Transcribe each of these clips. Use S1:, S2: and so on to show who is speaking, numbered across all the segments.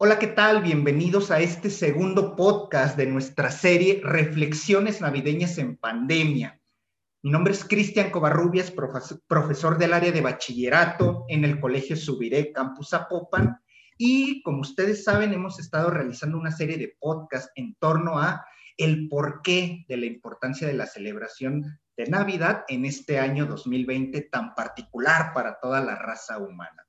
S1: Hola, ¿qué tal? Bienvenidos a este segundo podcast de nuestra serie Reflexiones Navideñas en Pandemia. Mi nombre es Cristian Covarrubias, profesor del área de bachillerato en el Colegio Subiré, Campus Apopan. Y como ustedes saben, hemos estado realizando una serie de podcasts en torno a el porqué de la importancia de la celebración de Navidad en este año 2020 tan particular para toda la raza humana.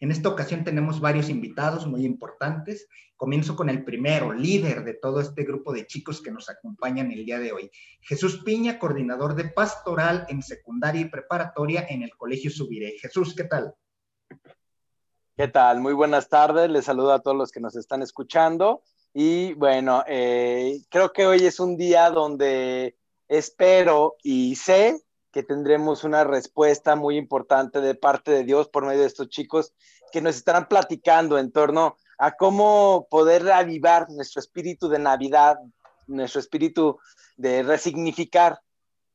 S1: En esta ocasión tenemos varios invitados muy importantes. Comienzo con el primero, líder de todo este grupo de chicos que nos acompañan el día de hoy. Jesús Piña, coordinador de pastoral en secundaria y preparatoria en el Colegio Subiré. Jesús, ¿qué tal?
S2: ¿Qué tal? Muy buenas tardes. Les saludo a todos los que nos están escuchando. Y bueno, eh, creo que hoy es un día donde espero y sé que tendremos una respuesta muy importante de parte de Dios por medio de estos chicos que nos estarán platicando en torno a cómo poder avivar nuestro espíritu de Navidad, nuestro espíritu de resignificar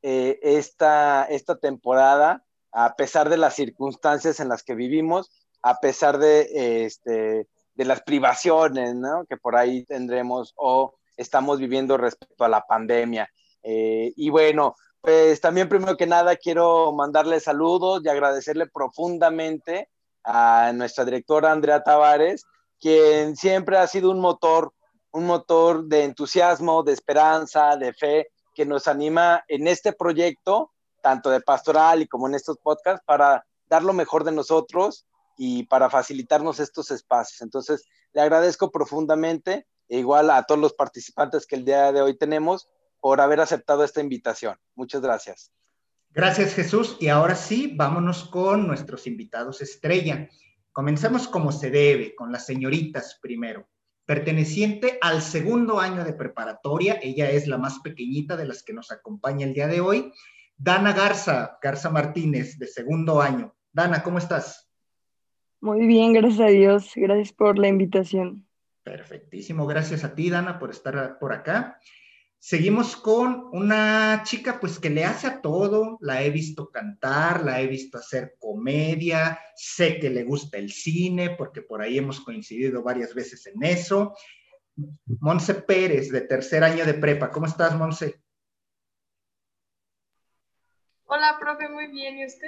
S2: eh, esta, esta temporada a pesar de las circunstancias en las que vivimos, a pesar de, este, de las privaciones que por ahí tendremos o estamos viviendo respecto a la pandemia. Eh, y bueno, pues también primero que nada quiero mandarle saludos y agradecerle profundamente a nuestra directora Andrea Tavares, quien siempre ha sido un motor, un motor de entusiasmo, de esperanza, de fe, que nos anima en este proyecto, tanto de pastoral y como en estos podcasts, para dar lo mejor de nosotros y para facilitarnos estos espacios. Entonces, le agradezco profundamente, e igual a todos los participantes que el día de hoy tenemos, por haber aceptado esta invitación. Muchas gracias.
S1: Gracias Jesús. Y ahora sí, vámonos con nuestros invitados estrella. Comencemos como se debe, con las señoritas primero. Perteneciente al segundo año de preparatoria, ella es la más pequeñita de las que nos acompaña el día de hoy. Dana Garza, Garza Martínez, de segundo año. Dana, ¿cómo estás?
S3: Muy bien, gracias a Dios. Gracias por la invitación.
S1: Perfectísimo. Gracias a ti, Dana, por estar por acá. Seguimos con una chica pues que le hace a todo, la he visto cantar, la he visto hacer comedia, sé que le gusta el cine porque por ahí hemos coincidido varias veces en eso. Monse Pérez, de tercer año de prepa, ¿cómo estás, Monse?
S4: Hola, profe, muy bien, ¿y usted?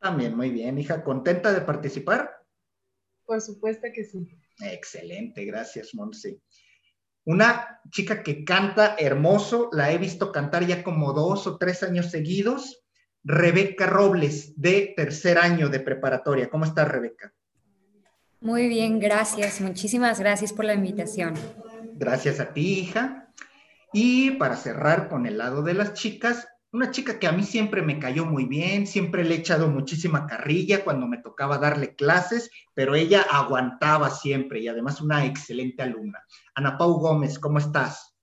S1: También muy bien, hija, ¿contenta de participar?
S4: Por supuesto que sí.
S1: Excelente, gracias, Monse. Una chica que canta hermoso, la he visto cantar ya como dos o tres años seguidos. Rebeca Robles, de tercer año de preparatoria. ¿Cómo estás, Rebeca?
S5: Muy bien, gracias. Muchísimas gracias por la invitación.
S1: Gracias a ti, hija. Y para cerrar con el lado de las chicas, una chica que a mí siempre me cayó muy bien, siempre le he echado muchísima carrilla cuando me tocaba darle clases, pero ella aguantaba siempre y además una excelente alumna. Ana Pau Gómez, ¿cómo estás?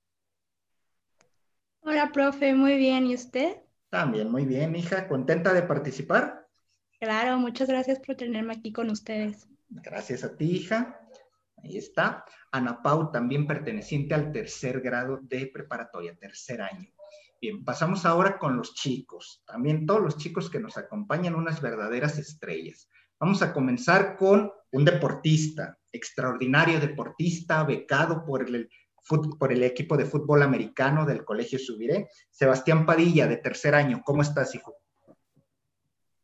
S6: Hola, profe, muy bien. ¿Y usted?
S1: También muy bien, hija. ¿Contenta de participar?
S6: Claro, muchas gracias por tenerme aquí con ustedes.
S1: Gracias a ti, hija. Ahí está. Ana Pau, también perteneciente al tercer grado de preparatoria, tercer año. Bien, pasamos ahora con los chicos. También todos los chicos que nos acompañan, unas verdaderas estrellas. Vamos a comenzar con un deportista, extraordinario deportista, becado por el, por el equipo de fútbol americano del Colegio Subiré. Sebastián Padilla, de tercer año. ¿Cómo estás, hijo?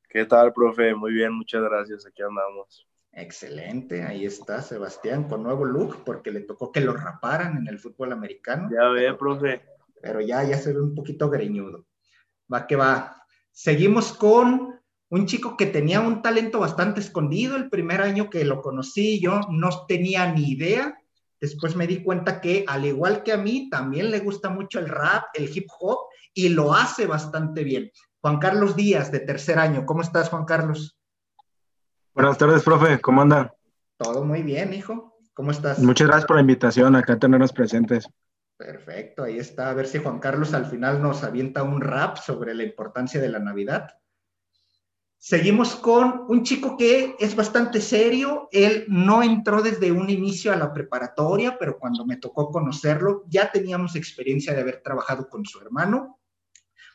S7: ¿Qué tal, profe? Muy bien, muchas gracias. Aquí andamos.
S1: Excelente, ahí está Sebastián con nuevo look porque le tocó que lo raparan en el fútbol americano.
S7: Ya ve, profe
S1: pero ya, ya se ve un poquito greñudo. Va que va. Seguimos con un chico que tenía un talento bastante escondido. El primer año que lo conocí yo no tenía ni idea. Después me di cuenta que, al igual que a mí, también le gusta mucho el rap, el hip hop, y lo hace bastante bien. Juan Carlos Díaz, de tercer año. ¿Cómo estás, Juan Carlos?
S8: Buenas tardes, profe. ¿Cómo anda?
S1: Todo muy bien, hijo. ¿Cómo estás?
S8: Muchas gracias por la invitación. Acá tenernos presentes.
S1: Perfecto, ahí está. A ver si Juan Carlos al final nos avienta un rap sobre la importancia de la Navidad. Seguimos con un chico que es bastante serio. Él no entró desde un inicio a la preparatoria, pero cuando me tocó conocerlo, ya teníamos experiencia de haber trabajado con su hermano.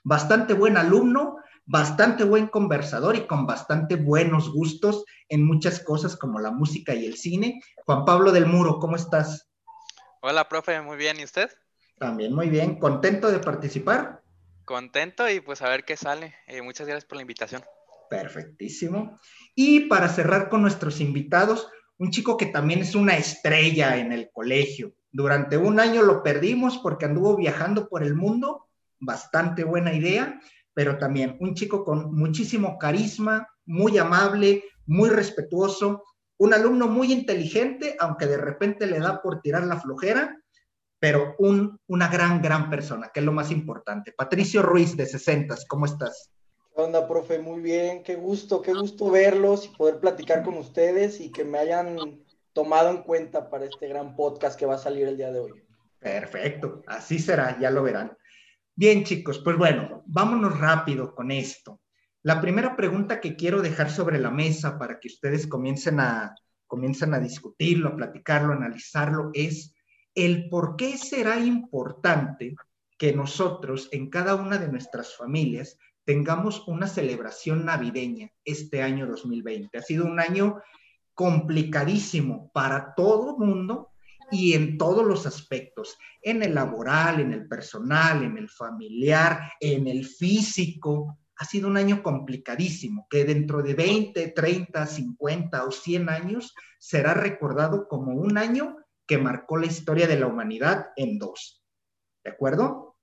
S1: Bastante buen alumno, bastante buen conversador y con bastante buenos gustos en muchas cosas como la música y el cine. Juan Pablo del Muro, ¿cómo estás?
S9: Hola, profe, muy bien. ¿Y usted?
S1: También muy bien. ¿Contento de participar?
S9: Contento y pues a ver qué sale. Eh, muchas gracias por la invitación.
S1: Perfectísimo. Y para cerrar con nuestros invitados, un chico que también es una estrella en el colegio. Durante un año lo perdimos porque anduvo viajando por el mundo, bastante buena idea, pero también un chico con muchísimo carisma, muy amable, muy respetuoso, un alumno muy inteligente, aunque de repente le da por tirar la flojera, pero un, una gran, gran persona, que es lo más importante. Patricio Ruiz, de 60, ¿cómo estás?
S10: ¿Qué onda, profe? Muy bien, qué gusto, qué gusto verlos y poder platicar con ustedes y que me hayan tomado en cuenta para este gran podcast que va a salir el día de hoy.
S1: Perfecto, así será, ya lo verán. Bien, chicos, pues bueno, vámonos rápido con esto. La primera pregunta que quiero dejar sobre la mesa para que ustedes comiencen a, comiencen a discutirlo, a platicarlo, a analizarlo, es el por qué será importante que nosotros en cada una de nuestras familias tengamos una celebración navideña este año 2020. Ha sido un año complicadísimo para todo mundo y en todos los aspectos, en el laboral, en el personal, en el familiar, en el físico. Ha sido un año complicadísimo, que dentro de 20, 30, 50 o 100 años será recordado como un año que marcó la historia de la humanidad en dos. ¿De acuerdo?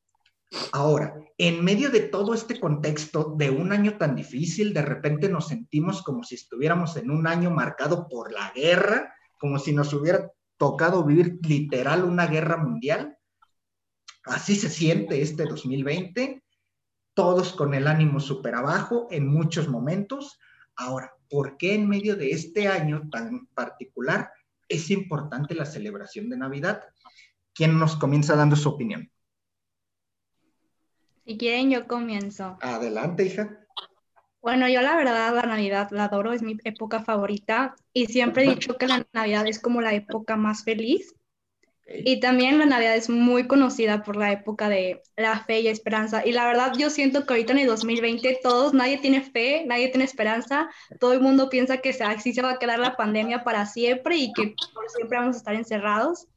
S1: Ahora, en medio de todo este contexto de un año tan difícil, de repente nos sentimos como si estuviéramos en un año marcado por la guerra, como si nos hubiera tocado vivir literal una guerra mundial. Así se siente este 2020, todos con el ánimo súper abajo en muchos momentos. Ahora, ¿por qué en medio de este año tan particular es importante la celebración de Navidad? ¿Quién nos comienza dando su opinión?
S6: Si quieren, yo comienzo.
S1: Adelante, hija.
S6: Bueno, yo la verdad la Navidad la adoro, es mi época favorita y siempre he dicho que la Navidad es como la época más feliz. Y también la Navidad es muy conocida por la época de la fe y esperanza. Y la verdad yo siento que ahorita en el 2020 todos, nadie tiene fe, nadie tiene esperanza, todo el mundo piensa que así se va a quedar la pandemia para siempre y que por siempre vamos a estar encerrados.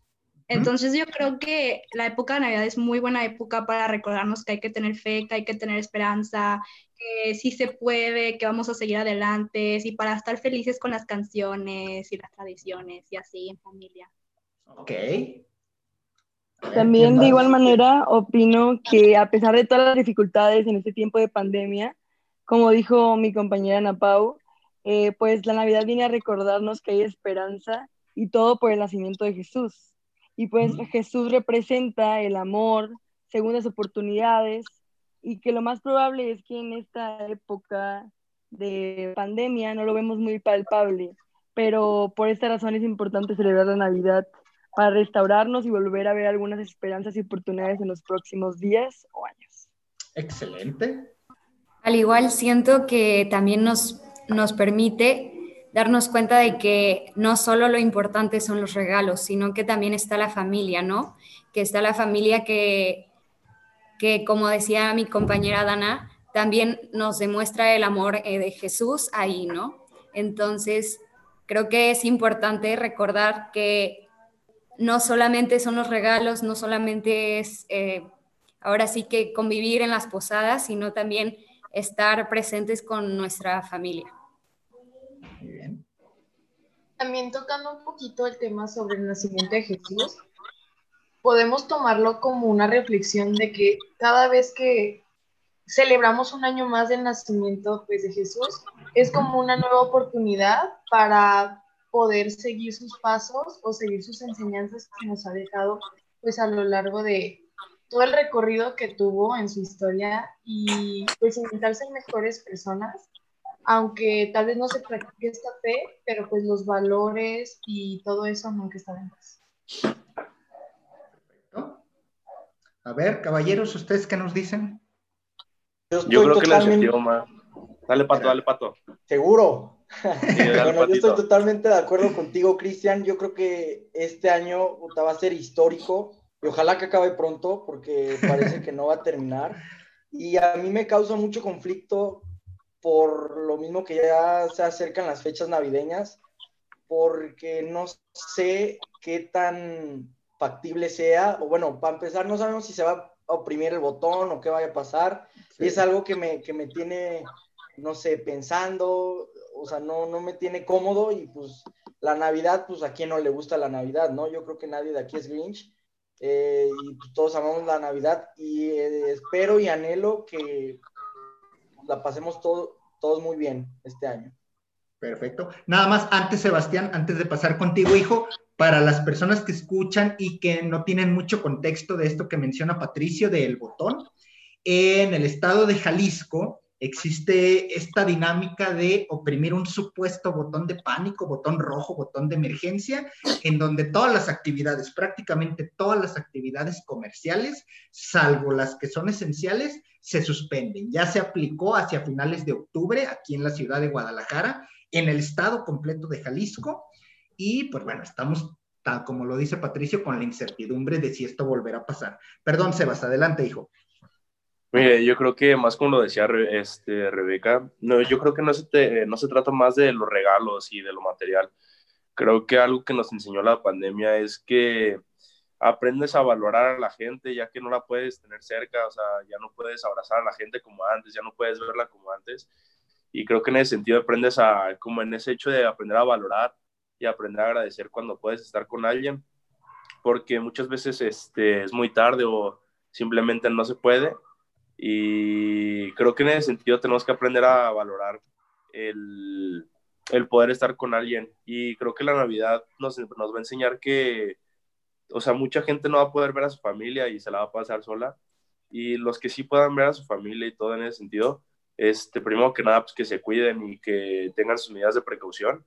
S6: Entonces yo creo que la época de Navidad es muy buena época para recordarnos que hay que tener fe, que hay que tener esperanza, que sí se puede, que vamos a seguir adelante, y para estar felices con las canciones y las tradiciones y así en familia.
S1: Ok.
S3: También de igual manera opino que a pesar de todas las dificultades en este tiempo de pandemia, como dijo mi compañera Ana Pau, eh, pues la Navidad viene a recordarnos que hay esperanza y todo por el nacimiento de Jesús. Y pues Jesús representa el amor, segundas oportunidades, y que lo más probable es que en esta época de pandemia no lo vemos muy palpable, pero por esta razón es importante celebrar la Navidad para restaurarnos y volver a ver algunas esperanzas y oportunidades en los próximos días o años.
S1: Excelente.
S5: Al igual siento que también nos, nos permite darnos cuenta de que no solo lo importante son los regalos, sino que también está la familia, ¿no? Que está la familia que, que como decía mi compañera Dana, también nos demuestra el amor eh, de Jesús ahí, ¿no? Entonces, creo que es importante recordar que no solamente son los regalos, no solamente es eh, ahora sí que convivir en las posadas, sino también estar presentes con nuestra familia.
S4: También tocando un poquito el tema sobre el nacimiento de Jesús, podemos tomarlo como una reflexión de que cada vez que celebramos un año más del nacimiento pues, de Jesús, es como una nueva oportunidad para poder seguir sus pasos o seguir sus enseñanzas que nos ha dejado pues a lo largo de todo el recorrido que tuvo en su historia y pues intentar ser mejores personas aunque tal vez no se practique esta fe, pero pues los valores y todo eso nunca está de más.
S1: Perfecto. A ver, caballeros, ¿ustedes qué nos dicen?
S7: Yo, creo que la. Dale, Pato, dale, Pato.
S10: ¿Seguro? bueno, yo estoy totalmente de acuerdo contigo, Cristian. Yo creo que este año va a ser histórico y ojalá que acabe pronto porque parece que no va a terminar. y a mí me causa mucho conflicto por lo mismo que ya se acercan las fechas navideñas, porque no sé qué tan factible sea, o bueno, para empezar, no sabemos si se va a oprimir el botón o qué vaya a pasar, y es algo que me, que me tiene, no sé, pensando, o sea, no, no me tiene cómodo, y pues la Navidad, pues a quién no le gusta la Navidad, ¿no? Yo creo que nadie de aquí es Grinch, eh, y pues, todos amamos la Navidad, y eh, espero y anhelo que la pasemos todo, todos muy bien este año.
S1: Perfecto. Nada más, antes, Sebastián, antes de pasar contigo, hijo, para las personas que escuchan y que no tienen mucho contexto de esto que menciona Patricio del botón, en el estado de Jalisco existe esta dinámica de oprimir un supuesto botón de pánico, botón rojo, botón de emergencia, en donde todas las actividades, prácticamente todas las actividades comerciales, salvo las que son esenciales, se suspenden. Ya se aplicó hacia finales de octubre aquí en la ciudad de Guadalajara en el estado completo de Jalisco. Y pues bueno, estamos, tal como lo dice Patricio, con la incertidumbre de si esto volverá a pasar. Perdón, Sebas, adelante, hijo.
S7: Mire, yo creo que más como lo decía este, Rebeca, no, yo creo que no se, no se trata más de los regalos y de lo material. Creo que algo que nos enseñó la pandemia es que aprendes a valorar a la gente ya que no la puedes tener cerca, o sea, ya no puedes abrazar a la gente como antes, ya no puedes verla como antes y creo que en ese sentido aprendes a, como en ese hecho de aprender a valorar y aprender a agradecer cuando puedes estar con alguien, porque muchas veces este, es muy tarde o simplemente no se puede. Y creo que en ese sentido tenemos que aprender a valorar el, el poder estar con alguien. Y creo que la Navidad nos, nos va a enseñar que, o sea, mucha gente no va a poder ver a su familia y se la va a pasar sola. Y los que sí puedan ver a su familia y todo en ese sentido, este, primero que nada, pues que se cuiden y que tengan sus medidas de precaución.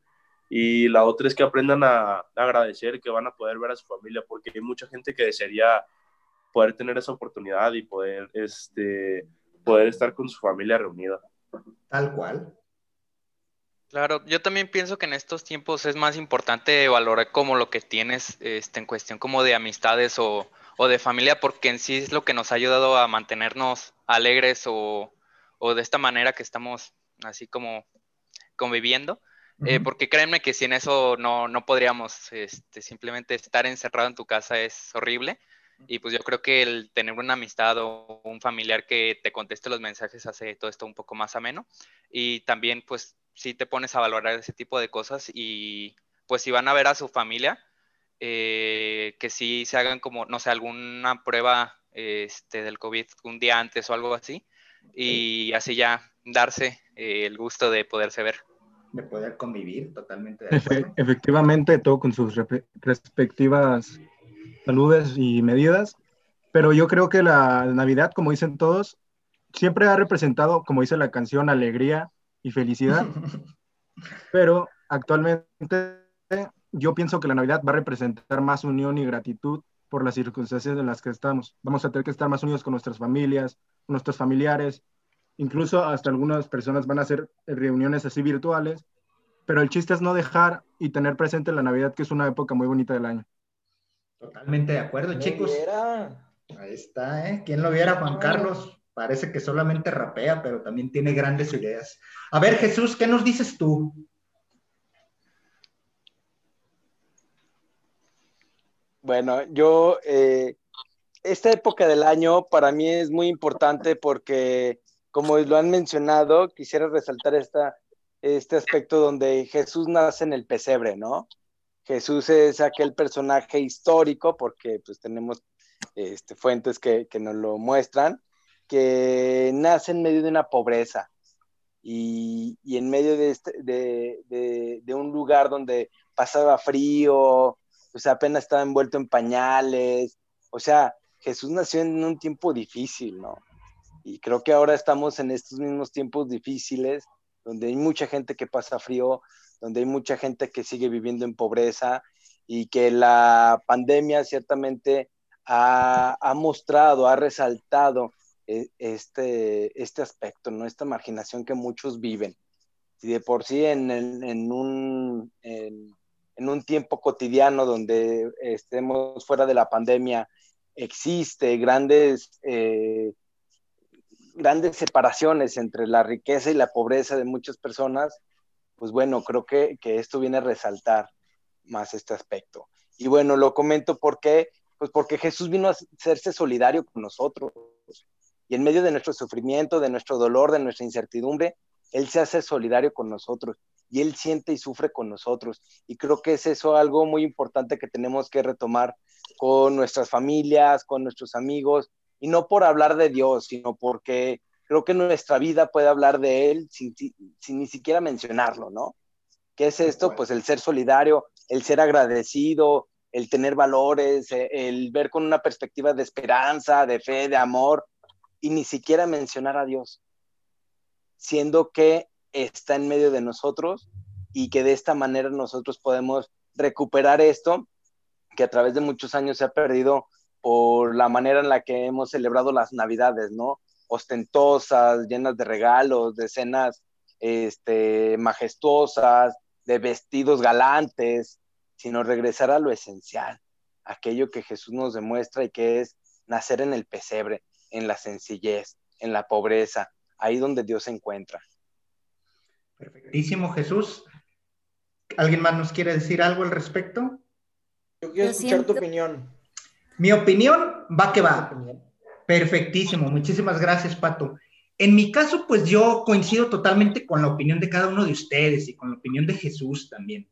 S7: Y la otra es que aprendan a, agradecer que van a poder ver a su familia, porque hay mucha gente que desearía poder tener esa oportunidad y poder, este, poder estar con su familia reunida.
S1: Tal cual.
S9: Claro, yo también pienso que en estos tiempos es más importante valorar como lo que tienes este, en cuestión como de amistades o, o de familia, porque en sí es lo que nos ha ayudado a mantenernos alegres o, o de esta manera que estamos así como conviviendo. Eh, porque créanme que sin eso no, no podríamos este, simplemente estar encerrado en tu casa es horrible. Y pues yo creo que el tener una amistad o un familiar que te conteste los mensajes hace todo esto un poco más ameno. Y también pues si te pones a valorar ese tipo de cosas y pues si van a ver a su familia, eh, que si se hagan como, no sé, alguna prueba este, del COVID un día antes o algo así, y así ya darse eh, el gusto de poderse ver.
S1: De poder convivir totalmente.
S8: efectivamente, todo con sus respectivas saludes y medidas, pero yo creo que la Navidad, como dicen todos, siempre ha representado, como dice la canción, alegría y felicidad, pero actualmente yo pienso que la Navidad va a representar más unión y gratitud por las circunstancias en las que estamos. Vamos a tener que estar más unidos con nuestras familias, nuestros familiares, incluso hasta algunas personas van a hacer reuniones así virtuales, pero el chiste es no dejar y tener presente la Navidad, que es una época muy bonita del año.
S1: Totalmente de acuerdo, chicos. Ahí está, ¿eh? ¿Quién lo viera, Juan Carlos? Parece que solamente rapea, pero también tiene grandes ideas. A ver, Jesús, ¿qué nos dices tú?
S2: Bueno, yo eh, esta época del año para mí es muy importante porque, como lo han mencionado, quisiera resaltar esta, este aspecto donde Jesús nace en el pesebre, ¿no? Jesús es aquel personaje histórico, porque pues tenemos este, fuentes que, que nos lo muestran, que nace en medio de una pobreza y, y en medio de, este, de, de, un lugar donde pasaba frío, pues apenas estaba envuelto en pañales, o sea, Jesús nació en un tiempo difícil, ¿no? Y creo que ahora estamos en estos mismos tiempos difíciles, donde hay mucha gente que pasa frío, donde hay mucha gente que sigue viviendo en pobreza y que la pandemia ciertamente ha, mostrado, ha resaltado eh, este, este aspecto, ¿no? Esta marginación que muchos viven. Y de por sí en, un, en, en un tiempo cotidiano donde estemos fuera de la pandemia, existe grandes, eh, grandes separaciones entre la riqueza y la pobreza de muchas personas, pues bueno, creo que, esto viene a resaltar más este aspecto. Y bueno, lo comento porque, pues porque Jesús vino a hacerse solidario con nosotros. Y en medio de nuestro sufrimiento, de nuestro dolor, de nuestra incertidumbre, Él se hace solidario con nosotros y Él siente y sufre con nosotros. Y creo que es eso algo muy importante que tenemos que retomar con nuestras familias, con nuestros amigos, y no por hablar de Dios, sino porque creo que nuestra vida puede hablar de Él sin, ni siquiera mencionarlo, ¿no? ¿Qué es esto? Pues el ser solidario, el ser agradecido, el tener valores, e, el ver con una perspectiva de esperanza, de fe, de amor, y ni siquiera mencionar a Dios, siendo que está en medio de nosotros y que de esta manera nosotros podemos recuperar esto que a través de muchos años se ha perdido por la manera en la que hemos celebrado las Navidades, ¿no? Ostentosas, llenas de regalos, de escenas este, majestuosas, de vestidos galantes, sino regresar a lo esencial, aquello que Jesús nos demuestra y que es nacer en el pesebre, en la sencillez, en la pobreza, ahí donde Dios se encuentra.
S1: Perfectísimo, Jesús. ¿Alguien más nos quiere decir algo al respecto?
S10: Yo quiero escuchar tu opinión.
S1: Mi opinión va que va. Perfectísimo. Muchísimas gracias, Pato. En mi caso, pues yo coincido totalmente con la opinión de cada uno de ustedes y con la opinión de Jesús también.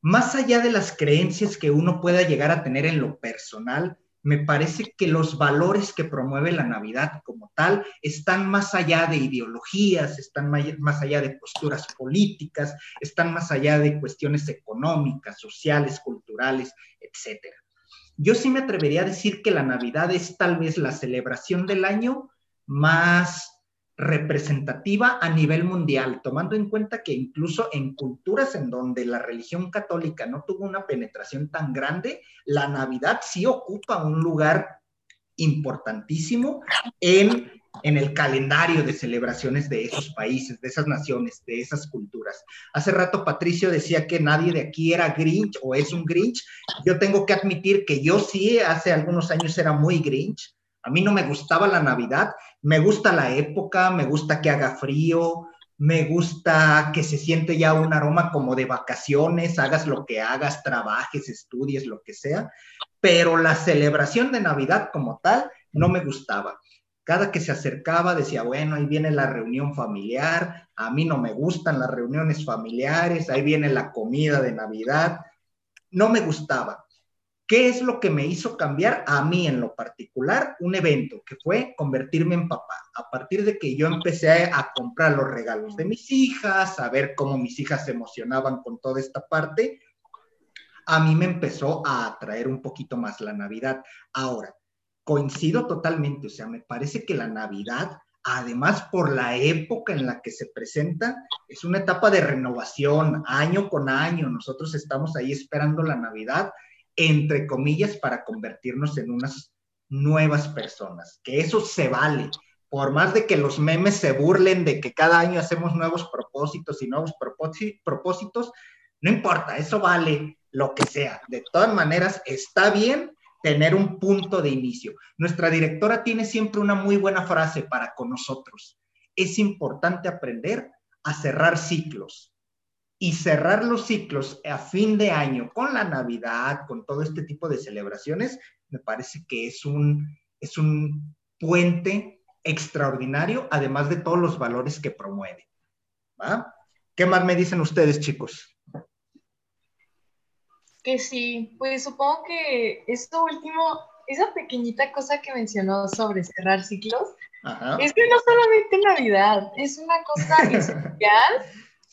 S1: Más allá de las creencias que uno pueda llegar a tener en lo personal, me parece que los valores que promueve la Navidad como tal están más allá de ideologías, están más allá de posturas políticas, están más allá de cuestiones económicas, sociales, culturales, etcétera. Yo sí me atrevería a decir que la Navidad es tal vez la celebración del año más representativa a nivel mundial, tomando en cuenta que incluso en culturas en donde la religión católica no tuvo una penetración tan grande, la Navidad sí ocupa un lugar importantísimo en, en el calendario de celebraciones de esos países, de esas naciones, de esas culturas. Hace rato Patricio decía que nadie de aquí era Grinch o es un Grinch. Yo tengo que admitir que yo sí, hace algunos años era muy Grinch a mí no me gustaba la Navidad, me gusta la época, me gusta que haga frío, me gusta que se siente ya un aroma como de vacaciones, hagas lo que hagas, trabajes, estudies, lo que sea, pero la celebración de Navidad como tal no me gustaba. Cada que se acercaba decía, bueno, ahí viene la reunión familiar, a mí no me gustan las reuniones familiares, ahí viene la comida de Navidad, no me gustaba. ¿Qué es lo que me hizo cambiar a mí en lo particular? Un evento que fue convertirme en papá. A partir de que yo empecé a comprar los regalos de mis hijas, a ver cómo mis hijas se emocionaban con toda esta parte, a mí me empezó a atraer un poquito más la Navidad. Ahora, coincido totalmente, o sea, me parece que la Navidad, además por la época en la que se presenta, es una etapa de renovación, año con año. Nosotros estamos ahí esperando la Navidad entre comillas, para convertirnos en unas nuevas personas, que eso se vale. Por más de que los memes se burlen de que cada año hacemos nuevos propósitos y nuevos propósitos, no importa, eso vale lo que sea. De todas maneras, está bien tener un punto de inicio. Nuestra directora tiene siempre una muy buena frase para con nosotros. Es importante aprender a cerrar ciclos y cerrar los ciclos a fin de año con la Navidad, con todo este tipo de celebraciones, me parece que es un, es un puente extraordinario, además de todos los valores que promueve. ¿Qué más me dicen ustedes, chicos?
S4: Que sí, pues supongo que esto último, esa pequeñita cosa que mencionó sobre cerrar ciclos, es que no solamente Navidad, es una cosa especial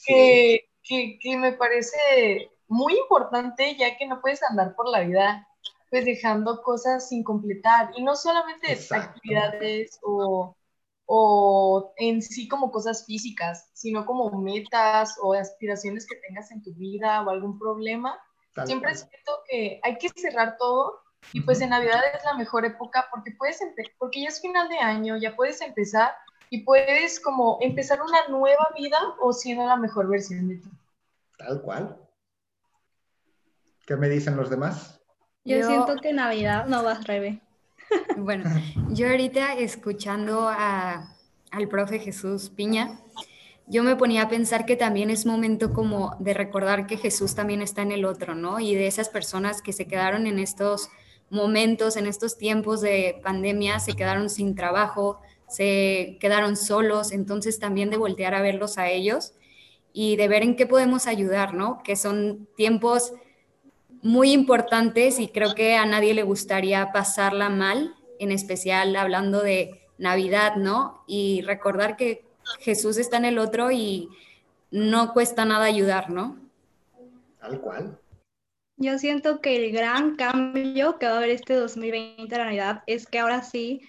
S4: que que, me parece muy importante ya que no puedes andar por la vida pues dejando cosas sin completar y no solamente actividades o, o, en sí como cosas físicas, sino como metas o aspiraciones que tengas en tu vida o algún problema. Siempre siento que hay que cerrar todo y pues en Navidad es la mejor época porque puedes porque ya es final de año, ya puedes empezar y puedes como empezar una nueva vida o siendo la mejor versión de ti.
S1: Tal cual. ¿Qué me dicen los demás?
S6: Yo, siento que Navidad no vas, Rebe.
S5: Bueno, yo ahorita escuchando a, al profe Jesús Piña, yo me ponía a pensar que también es momento como de recordar que Jesús también está en el otro, ¿no? Y de esas personas que se quedaron en estos momentos, en estos tiempos de pandemia, se quedaron sin trabajo, se quedaron solos, entonces también de voltear a verlos a ellos y de ver en qué podemos ayudar, ¿no? Que son tiempos muy importantes y creo que a nadie le gustaría pasarla mal, en especial hablando de Navidad, ¿no? Y recordar que Jesús está en el otro y no cuesta nada ayudar, ¿no?
S1: Tal cual.
S6: Yo siento que el gran cambio que va a haber este 2020 de Navidad es que ahora sí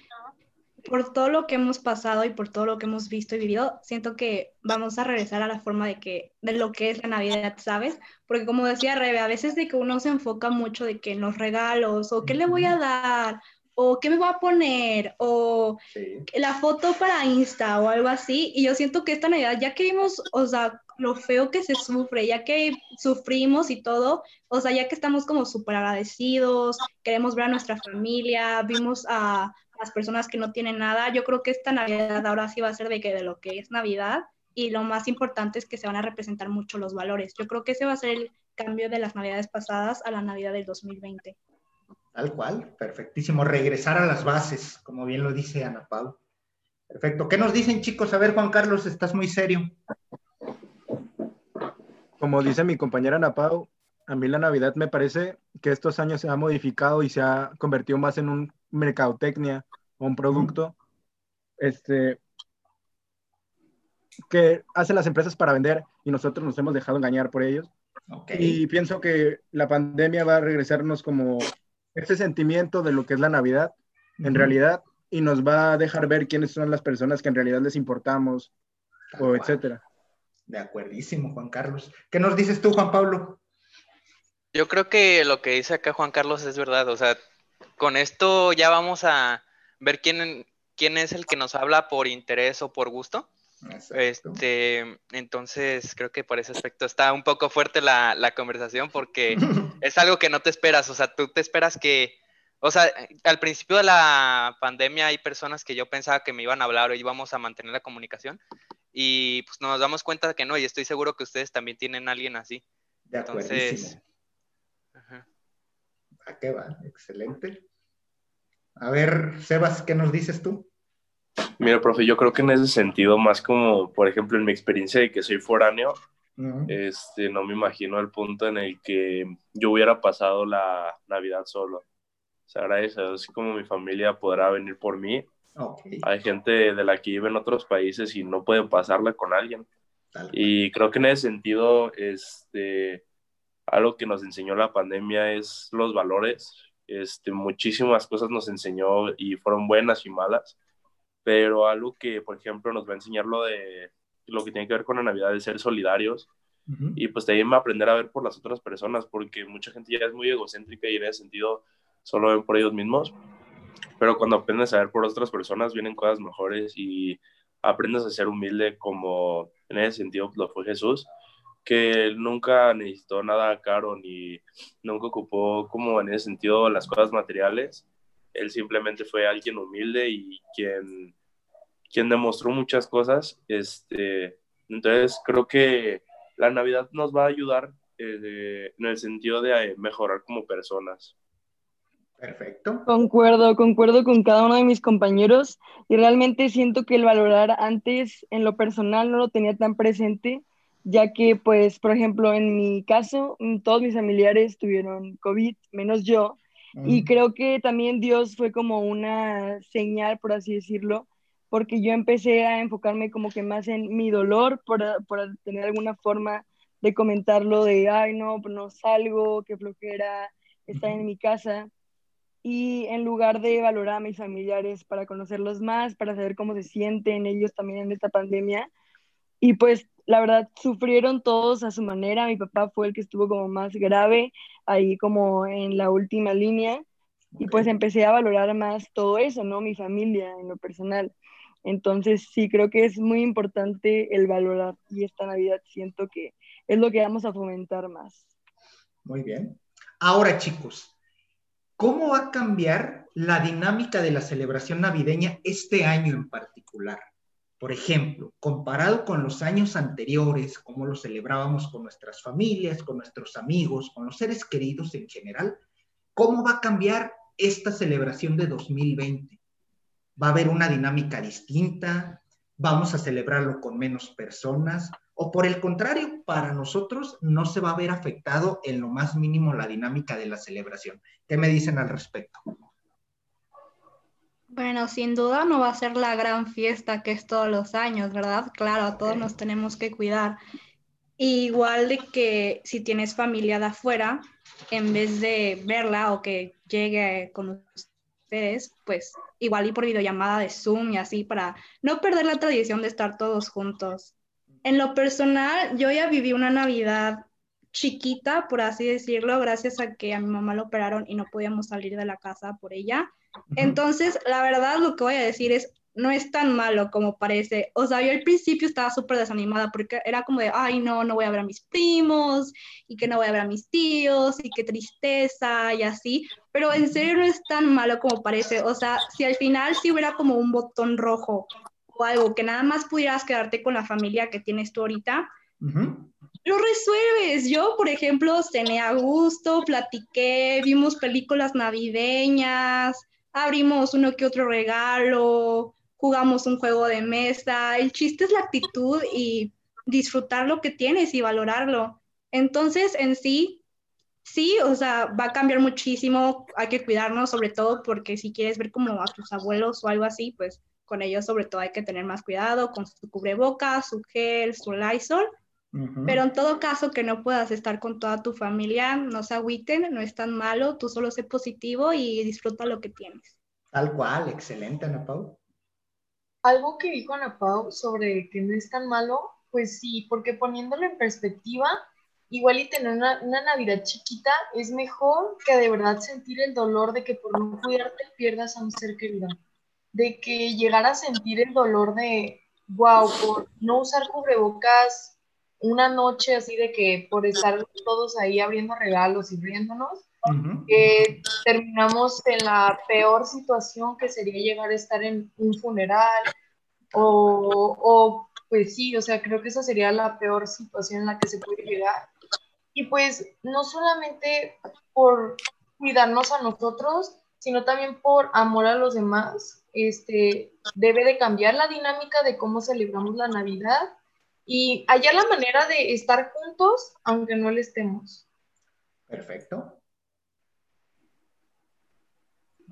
S6: por todo lo que hemos pasado y por todo lo que hemos visto y vivido, siento que vamos a regresar a la forma de que de lo que es la Navidad, ¿sabes? Porque como decía Rebe, a veces de que uno se enfoca mucho de que en los regalos o qué le voy a dar o qué me voy a poner o la foto para Insta o algo así y yo siento que esta Navidad ya que vimos, o sea, lo feo que se sufre, ya que sufrimos y todo, o sea, ya que estamos como súper agradecidos, queremos ver a nuestra familia, vimos a las personas que no tienen nada. Yo creo que esta Navidad ahora sí va a ser de que de lo que es Navidad y lo más importante es que se van a representar mucho los valores. Yo creo que ese va a ser el cambio de las Navidades pasadas a la Navidad del 2020.
S1: Tal cual, perfectísimo. Regresar a las bases, como bien lo dice Ana Pau. Perfecto. ¿Qué nos dicen chicos? A ver, Juan Carlos, estás muy serio.
S8: Como dice mi compañera Ana Pau, a mí la Navidad me parece que estos años se ha modificado y se ha convertido más en un mercadotecnia o un producto este, que hacen las empresas para vender y nosotros nos hemos dejado engañar por ellos. Y pienso que la pandemia va a regresarnos como ese sentimiento de lo que es la Navidad, en realidad, y nos va a dejar ver quiénes son las personas que en realidad les importamos, o etcétera.
S1: De acuerdísimo, Juan Carlos. ¿Qué nos dices tú, Juan Pablo?
S9: Yo creo que lo que dice acá Juan Carlos es verdad. O sea, con esto ya vamos a ver quién, quién es el que nos habla por interés o por gusto. Este, entonces creo que por ese aspecto está un poco fuerte la, la conversación porque es algo que no te esperas, o sea, tú te esperas que, o sea, al principio de la pandemia hay personas que yo pensaba que me iban a hablar o íbamos a mantener la comunicación y pues nos damos cuenta de que no y estoy seguro que ustedes también tienen a alguien así.
S1: De entonces, ¿A qué va? Excelente. A ver, Sebas, ¿qué nos dices tú?
S7: Mira, profe, yo creo que en ese sentido, más como, por ejemplo, en mi experiencia de que soy foráneo, este, no me imagino el punto en el que yo hubiera pasado la Navidad solo. O sea, gracias a Dios, como mi familia podrá venir por mí. Hay gente de la que vive en otros países y no puede pasarla con alguien. y creo que en ese sentido, este, algo que nos enseñó la pandemia es los valores. Este, muchísimas cosas nos enseñó y fueron buenas y malas, pero algo que, por ejemplo, nos va a enseñar lo de lo que tiene que ver con la Navidad es ser solidarios y pues también aprender a ver por las otras personas, porque mucha gente ya es muy egocéntrica y en ese sentido solo ven por ellos mismos, pero cuando aprendes a ver por otras personas vienen cosas mejores y aprendes a ser humilde como en ese sentido lo fue Jesús que nunca necesitó nada caro ni nunca ocupó como en ese sentido las cosas materiales. Él simplemente fue alguien humilde y quien, quien demostró muchas cosas. Este, entonces creo que la Navidad nos va a ayudar eh, en el sentido de mejorar como personas.
S1: Perfecto.
S3: Concuerdo, concuerdo con cada uno de mis compañeros y realmente siento que el valorar antes en lo personal no lo tenía tan presente ya que, pues, por ejemplo, en mi caso, todos mis familiares tuvieron COVID, menos yo, y creo que también Dios fue como una señal, por así decirlo, porque yo empecé a enfocarme como que más en mi dolor, por, por tener alguna forma de comentarlo de, ay, no, pues no salgo, qué flojera, estar en mi casa. Y en lugar de valorar a mis familiares para conocerlos más, para saber cómo se sienten ellos también en esta pandemia, y pues la verdad, sufrieron todos a su manera. Mi papá fue el que estuvo como más grave, ahí como en la última línea. Y pues empecé a valorar más todo eso, ¿no? Mi familia en lo personal. Entonces, sí, creo que es muy importante el valorar y esta Navidad siento que es lo que vamos a fomentar más.
S1: Muy bien. Ahora, chicos, ¿cómo va a cambiar la dinámica de la celebración navideña este año en particular? Por ejemplo, comparado con los años anteriores, cómo lo celebrábamos con nuestras familias, con nuestros amigos, con los seres queridos en general, ¿cómo va a cambiar esta celebración de 2020? ¿Va a haber una dinámica distinta? ¿Vamos a celebrarlo con menos personas? ¿O por el contrario, para nosotros no se va a ver afectado en lo más mínimo la dinámica de la celebración? ¿Qué me dicen al respecto?
S6: Bueno, sin duda no va a ser la gran fiesta que es todos los años, ¿verdad? Claro, a todos nos tenemos que cuidar. Igual de que si tienes familia de afuera, en vez de verla o que llegue con ustedes, pues igual y por videollamada de Zoom y así para no perder la tradición de estar todos juntos. En lo personal, yo ya viví una Navidad chiquita, por así decirlo, gracias a que a mi mamá lo operaron y no podíamos salir de la casa por ella. Entonces, la verdad, lo que voy a decir es, no es tan malo como parece. O sea, yo al principio estaba súper desanimada porque era como de, ay, no, no voy a ver a mis primos y que no voy a ver a mis tíos y qué tristeza y así. Pero en serio no es tan malo como parece. O sea, si al final sí hubiera como un botón rojo o algo que nada más pudieras quedarte con la familia que tienes tú ahorita, lo resuelves. Yo, por ejemplo, cené a gusto, platiqué, vimos películas navideñas abrimos uno que otro regalo, jugamos un juego de mesa. El chiste es la actitud y disfrutar lo que tienes y valorarlo. Entonces, en sí, sí, o sea, va a cambiar muchísimo. Hay que cuidarnos, sobre todo porque si quieres ver como a tus abuelos o algo así, pues con ellos sobre todo hay que tener más cuidado con su cubrebocas, su gel, su Lysol pero en todo caso que no puedas estar con toda tu familia, no se agüiten, no es tan malo, tú solo sé positivo y disfruta lo que tienes.
S1: Tal cual, excelente, Ana Pau.
S4: Algo que dijo Ana Pau sobre que no es tan malo, pues sí, porque poniéndolo en perspectiva, igual y tener una, una, Navidad chiquita es mejor que de verdad sentir el dolor de que por no cuidarte pierdas a un ser querido. De que llegar a sentir el dolor de, wow, por no usar cubrebocas una noche así de que por estar todos ahí abriendo regalos y riéndonos, terminamos en la peor situación que sería llegar a estar en un funeral o, o, pues sí, o sea, creo que esa sería la peor situación en la que se puede llegar. Y pues no solamente por cuidarnos a nosotros, sino también por amor a los demás, este, debe de cambiar la dinámica de cómo celebramos la Navidad y hallar la manera de estar juntos aunque no le estemos.
S1: Perfecto.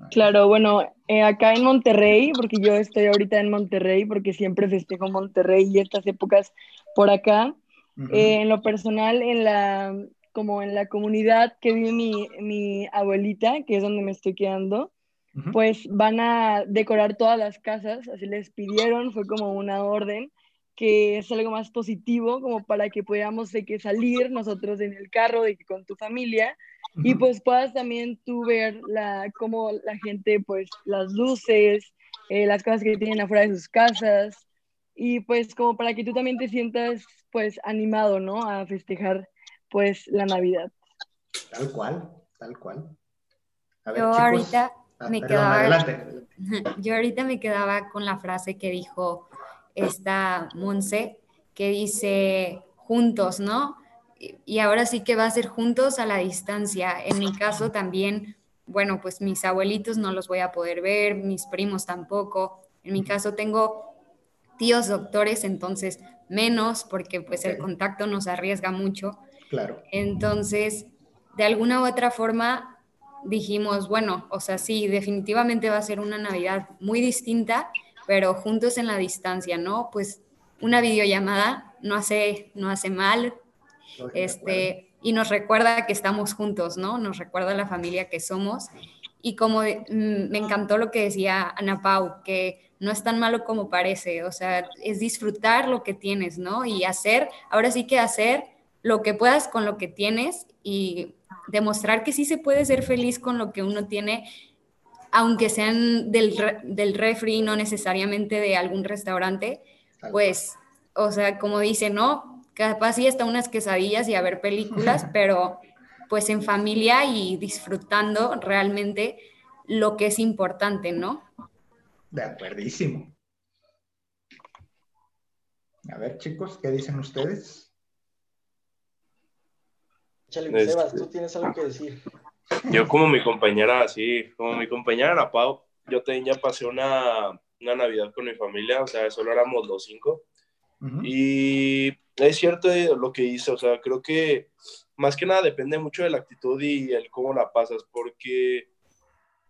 S3: Claro, bueno, eh, acá en Monterrey, porque yo estoy ahorita en Monterrey, porque siempre festejo Monterrey y estas épocas por acá. Eh, en lo personal, en la, como en la comunidad que vive mi, mi abuelita, que es donde me estoy quedando, pues van a decorar todas las casas, así les pidieron, fue como una orden que es algo más positivo, como para que podamos de que salir nosotros en el carro, de que con tu familia, y pues puedas también tú ver la, cómo la gente, pues las luces, eh, las cosas que tienen afuera de sus casas, y pues como para que tú también te sientas pues animado, ¿no? A festejar pues la Navidad.
S1: Tal cual, tal cual.
S5: yo ahorita ah, me quedaba... Yo ahorita me quedaba con la frase que dijo está Monse, que dice juntos, ¿no? Y ahora sí que va a ser juntos a la distancia. En mi caso también, bueno, pues mis abuelitos no los voy a poder ver, mis primos tampoco. En mi caso tengo tíos doctores, entonces menos, porque pues el contacto nos arriesga mucho.
S1: Claro.
S5: Entonces, de alguna u otra forma, dijimos, bueno, o sea, sí, definitivamente va a ser una Navidad muy distinta pero juntos en la distancia, ¿no? Pues una videollamada no hace, no hace mal, este, y nos recuerda que estamos juntos, ¿no? Nos recuerda la familia que somos. Y como mm, me encantó lo que decía Ana Pau, que no es tan malo como parece, o sea, es disfrutar lo que tienes, ¿no? Y hacer, ahora sí que hacer lo que puedas con lo que tienes y demostrar que sí se puede ser feliz con lo que uno tiene aunque sean del, del refri, no necesariamente de algún restaurante, pues, o sea, como dice, no, capaz sí hasta unas quesadillas y a ver películas, pero pues en familia y disfrutando realmente lo que es importante, ¿no?
S1: De acuerdísimo. A ver, chicos, ¿qué dicen ustedes?
S10: Chale, este, Sebas, tú tienes algo que decir.
S7: Yo como mi compañera, sí, como mi compañera Pau, yo también ya pasé una, una Navidad con mi familia, o sea, solo éramos los cinco. Y es cierto lo que hice, o sea, creo que más que nada depende mucho de la actitud y el cómo la pasas, porque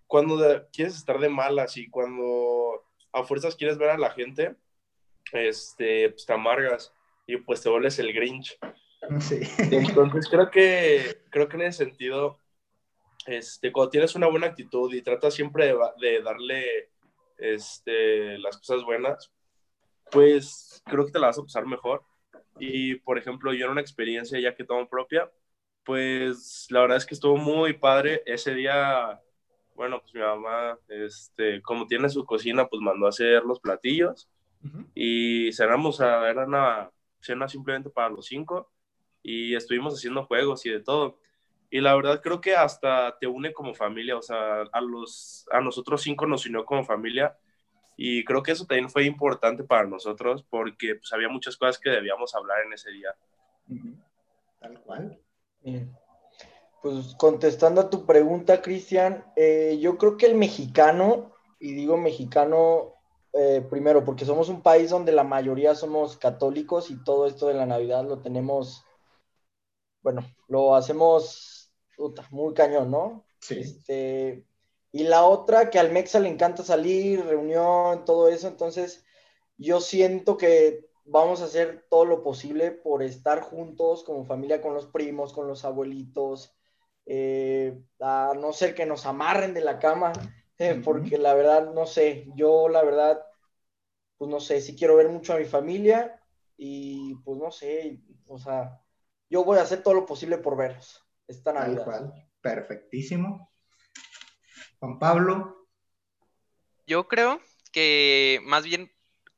S7: cuando quieres estar de malas y cuando a fuerzas quieres ver a la gente, este, pues te amargas y pues te vuelves el Grinch. Sí. Entonces creo que, creo que en ese sentido, este, cuando tienes una buena actitud y tratas siempre de, de darle este, las cosas buenas, pues creo que te la vas a pasar mejor. Y por ejemplo, yo en una experiencia ya que tomo propia, pues la verdad es que estuvo muy padre. Ese día, bueno, pues mi mamá, este, como tiene su cocina, pues mandó a hacer los platillos y cenamos, a, era una cena simplemente para los cinco y estuvimos haciendo juegos y de todo. Y la verdad creo que hasta te une como familia, o sea, a, los, a nosotros cinco nos unió como familia y creo que eso también fue importante para nosotros porque pues, había muchas cosas que debíamos hablar en ese día.
S1: Tal cual.
S10: Pues contestando a tu pregunta, Cristian, eh, yo creo que el mexicano, y digo mexicano eh, primero porque somos un país donde la mayoría somos católicos y todo esto de la Navidad lo tenemos, bueno, lo hacemos muy cañón, ¿no? Sí. Este, y la otra, que al Mexa le encanta salir, reunión, todo eso. Entonces, yo siento que vamos a hacer todo lo posible por estar juntos como familia, con los primos, con los abuelitos, eh, a no ser que nos amarren de la cama, eh, porque la verdad, no sé, yo la verdad, pues no sé, sí quiero ver mucho a mi familia y pues no sé, o sea, yo voy a hacer todo lo posible por verlos esta Navidad.
S1: Perfectísimo. Juan Pablo.
S9: Yo creo que más bien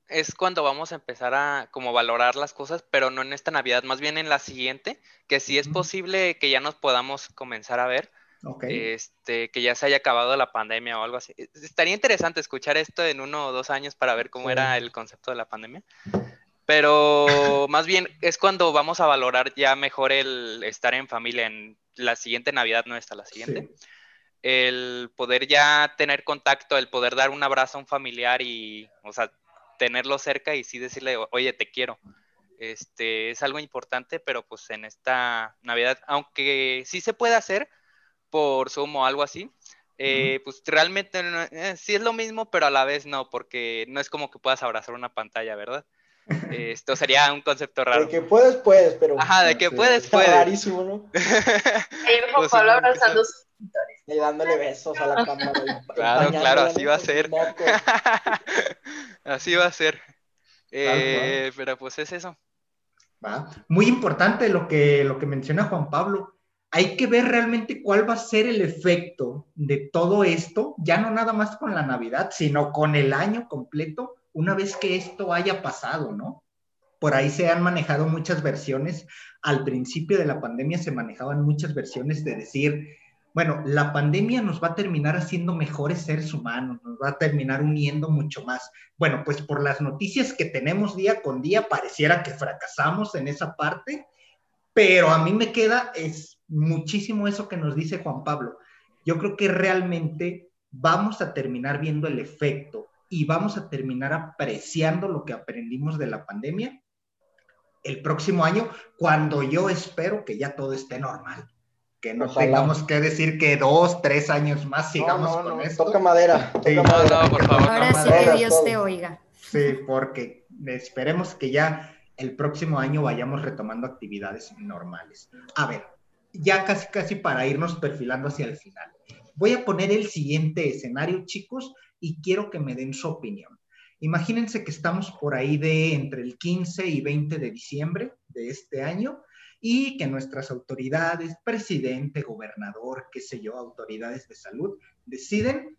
S9: es cuando vamos a empezar a como valorar las cosas, pero no en esta Navidad, más bien en la siguiente, que si es posible que ya nos podamos comenzar a ver. Este, que ya se haya acabado la pandemia o algo así. Estaría interesante escuchar esto en uno o dos años para ver cómo era el concepto de la pandemia. Pero más bien es cuando vamos a valorar ya mejor el estar en familia en la siguiente Navidad, no esta, la siguiente el poder ya tener contacto, el poder dar un abrazo a un familiar y, o sea, tenerlo cerca y sí decirle, oye, te quiero. Este, es algo importante, pero pues en esta Navidad, aunque sí se puede hacer por Zoom o algo así, eh, pues realmente eh, sí es lo mismo, pero a la vez no, porque no es como que puedas abrazar una pantalla, ¿verdad? Esto sería un concepto raro.
S10: De que puedes, puedes, pero.
S9: Ajá, de que puedes, puedes.
S10: rarísimo, ¿no?
S4: Pues, Pablo abrazando
S10: y dándole besos a la cámara.
S9: claro, claro, así va a ser. así va a ser. Eh, pero pues es eso.
S1: Muy importante lo que, lo que menciona Juan Pablo. Hay que ver realmente cuál va a ser el efecto de todo esto, ya no nada más con la Navidad, sino con el año completo, una vez que esto haya pasado, ¿no? Por ahí se han manejado muchas versiones. Al principio de la pandemia se manejaban muchas versiones de decir, bueno, la pandemia nos va a terminar haciendo mejores seres humanos, nos va a terminar uniendo mucho más. Bueno, pues por las noticias que tenemos día con día, pareciera que fracasamos en esa parte, pero a mí me queda es muchísimo eso que nos dice Juan Pablo. Yo creo que realmente vamos a terminar viendo el efecto y vamos a terminar apreciando lo que aprendimos de la pandemia el próximo año, cuando yo espero que ya todo esté normal que no tengamos que decir que dos, tres años más sigamos con esto.
S10: Toca madera.
S9: no, no, por favor.
S5: Ahora sí que Dios te oiga.
S1: Sí, porque esperemos que ya el próximo año vayamos retomando actividades normales. A ver, ya casi casi para irnos perfilando hacia el final. Voy a poner el siguiente escenario, chicos, y quiero que me den su opinión. Imagínense que estamos por ahí de entre el 15 y 20 de diciembre de este año y que nuestras autoridades, presidente, gobernador, qué sé yo, autoridades de salud, deciden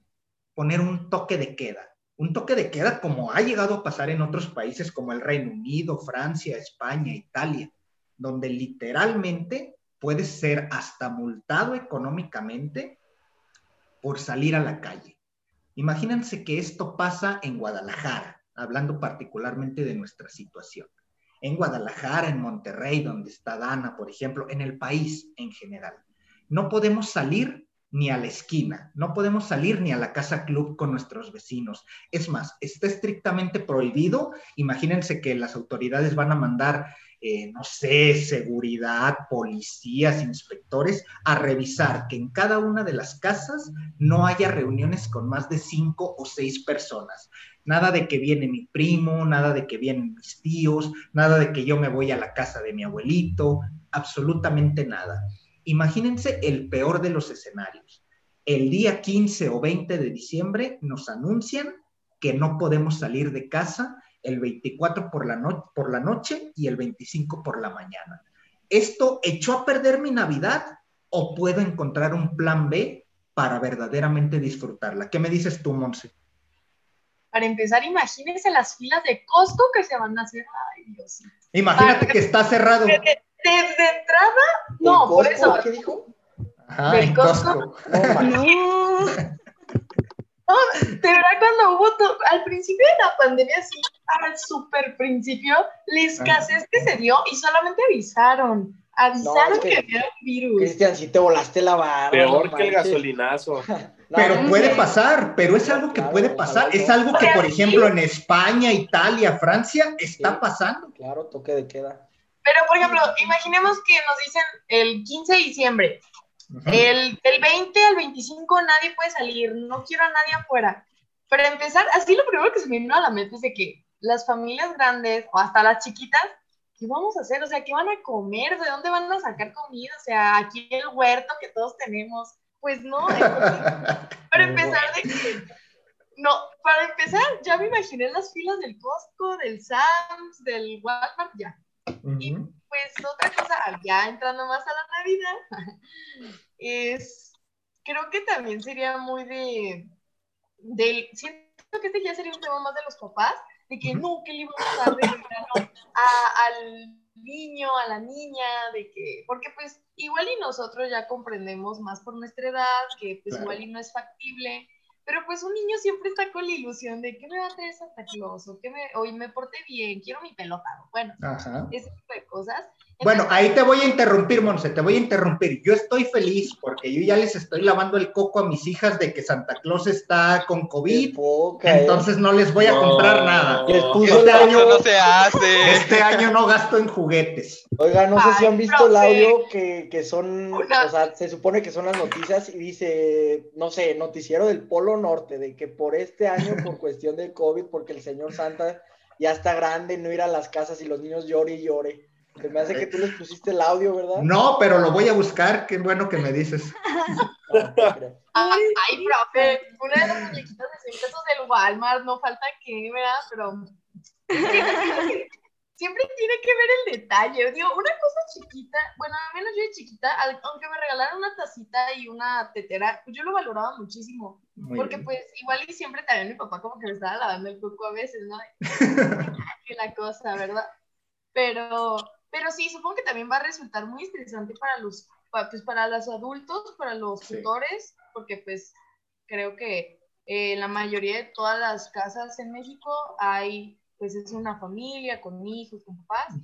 S1: poner un toque de queda. Un toque de queda como ha llegado a pasar en otros países como el Reino Unido, Francia, España, Italia, donde literalmente puedes ser hasta multado económicamente por salir a la calle. Imagínense que esto pasa en Guadalajara, hablando particularmente de nuestra situación. en Guadalajara, en Monterrey, donde está Dana, por ejemplo, en el país en general. No podemos salir ni a la esquina, no podemos salir ni a la casa club con nuestros vecinos. Es más, está estrictamente prohibido. Imagínense que las autoridades van a mandar, eh, no sé, seguridad, policías, inspectores, a revisar que en cada una de las casas no haya reuniones con más de cinco o seis personas. Nada de que viene mi primo, nada de que vienen mis tíos, nada de que yo me voy a la casa de mi abuelito, absolutamente nada. Imagínense el peor de los escenarios. El día 15 o 20 de diciembre nos anuncian que no podemos salir de casa el 24 por la, por la noche y el 25 por la mañana. ¿Esto echó a perder mi Navidad o puedo encontrar un plan B para verdaderamente disfrutarla? ¿Qué me dices tú, Monse?
S4: Para empezar, imagínense las filas de Costco que se van a hacer. Ay, Dios.
S1: Imagínate que está cerrado.
S4: Desde entrada, no, por eso.
S10: ¿Qué dijo?
S1: Ajá, en Costco.
S4: No. No, de verdad, cuando hubo al principio de la pandemia, sí, al súper principio, la escasez que se dio y solamente avisaron. Avisaron que, había un virus.
S10: Cristian, si te volaste la barra.
S7: Peor que el gasolinazo.
S1: pero puede pasar, pero es algo que puede pasar. Es algo que, por ejemplo, en España, Italia, Francia, está pasando.
S10: Claro, toque de queda.
S4: Pero, por ejemplo, imaginemos que nos dicen el 15 de diciembre, el, 20 al 25 nadie puede salir, no quiero a nadie afuera. Para empezar, así lo primero que se me vino a la mente es de que las familias grandes o hasta las chiquitas, ¿qué vamos a hacer? O sea, ¿qué van a comer? ¿De dónde van a sacar comida? O sea, aquí el huerto que todos tenemos. Pues no. para empezar, de que no, para empezar, ya me imaginé las filas del Costco, del Sam's, del Walmart, ya. Y pues otra cosa, ya entrando más a la Navidad, es, creo que también sería muy de, de, siento que este ya sería un tema más de los papás, de que no, que le iban a dar de a, al niño, a la niña, de que, porque pues igual y nosotros ya comprendemos más por nuestra edad, que pues igual y no es factible, pero pues un niño siempre está con la ilusión de que me va a traer Santa Claus o que me, hoy me porté bien, quiero mi pelota, bueno, ese tipo de cosas.
S1: Bueno, ahí te voy a interrumpir, Monse, te voy a interrumpir. Yo estoy feliz porque yo ya les estoy lavando el coco a mis hijas de que Santa Claus está con COVID, entonces no les voy a comprar nada.
S9: este año no se hace.
S1: Este año no gasto en juguetes.
S10: Oiga, no sé si han visto el audio que, que son, o sea, se supone que son las noticias y dice, no sé, noticiero del Polo Norte, de que por este año, por cuestión del COVID, porque el señor Santa ya está grande, no ir a las casas y los niños llore y llore. Se me hace que tú les pusiste el audio, ¿verdad?
S1: No, pero lo voy a buscar, qué bueno que me dices.
S4: Ay, profe, una de las muñequitas de 100 pesos del Walmart, no falta que, ¿verdad? Pero siempre tiene que ver el detalle. Digo, una cosa chiquita, bueno, al menos yo de chiquita, aunque me regalaran una tacita y una tetera, pues yo lo valoraba muchísimo. porque pues igual y siempre también mi papá como que me estaba lavando el coco a veces, ¿no? que la cosa, ¿verdad? Pero, pero sí, supongo que también va a resultar muy interesante para los, pues para los adultos, para los tutores, porque pues creo que en la mayoría de todas las casas en México hay pues es una familia con hijos, con papás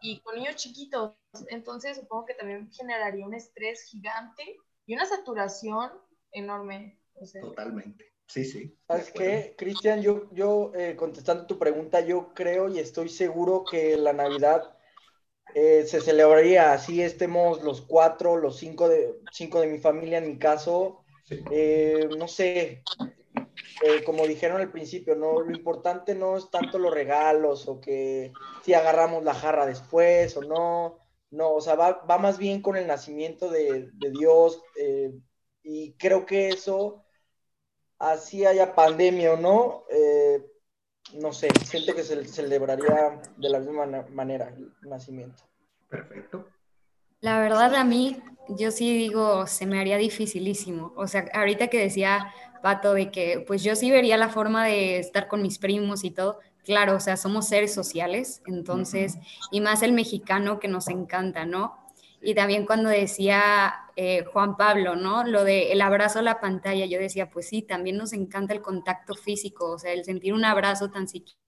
S4: y con niños chiquitos. Entonces supongo que también generaría un estrés gigante y una saturación enorme.
S1: Totalmente. Sí, sí.
S10: ¿Sabes qué, Cristian? Yo, yo eh, contestando tu pregunta, yo creo y estoy seguro que la Navidad eh, se celebraría así, estemos los cuatro, los cinco de, cinco de mi familia, en mi caso, eh, no sé, eh, como dijeron al principio, no, lo importante no es tanto los regalos o que si agarramos la jarra después o no, no, o sea, va, va más bien con el nacimiento de, de Dios y creo que eso, así haya pandemia o no, eh, no sé, siento que se celebraría de la misma manera el nacimiento.
S1: Perfecto.
S5: La verdad a mí, yo sí digo, se me haría dificilísimo. O sea, ahorita que decía Pato, de que pues yo sí vería la forma de estar con mis primos y todo. Claro, o sea, somos seres sociales, entonces, y más el mexicano que nos encanta, ¿no? Y también cuando decía eh, Juan Pablo, ¿no? Lo de el abrazo a la pantalla, yo decía, pues sí, también nos encanta el contacto físico, o sea, el sentir un abrazo tan siquiera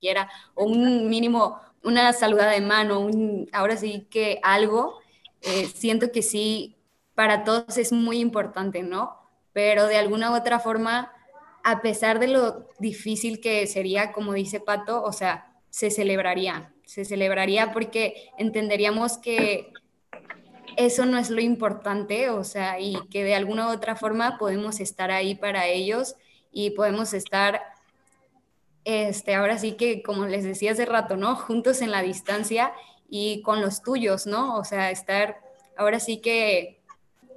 S5: quiera, o un mínimo, una saludada de mano, un, ahora sí que algo, eh, siento que sí, para todos es muy importante, ¿no? Pero de alguna u otra forma, a pesar de lo difícil que sería, como dice Pato, o sea, se celebraría, se celebraría porque entenderíamos que eso no es lo importante, o sea, y que de alguna u otra forma podemos estar ahí para ellos y podemos estar, este, ahora sí que, como les decía hace rato, ¿no? Juntos en la distancia y con los tuyos, ¿no? O sea, estar, ahora sí que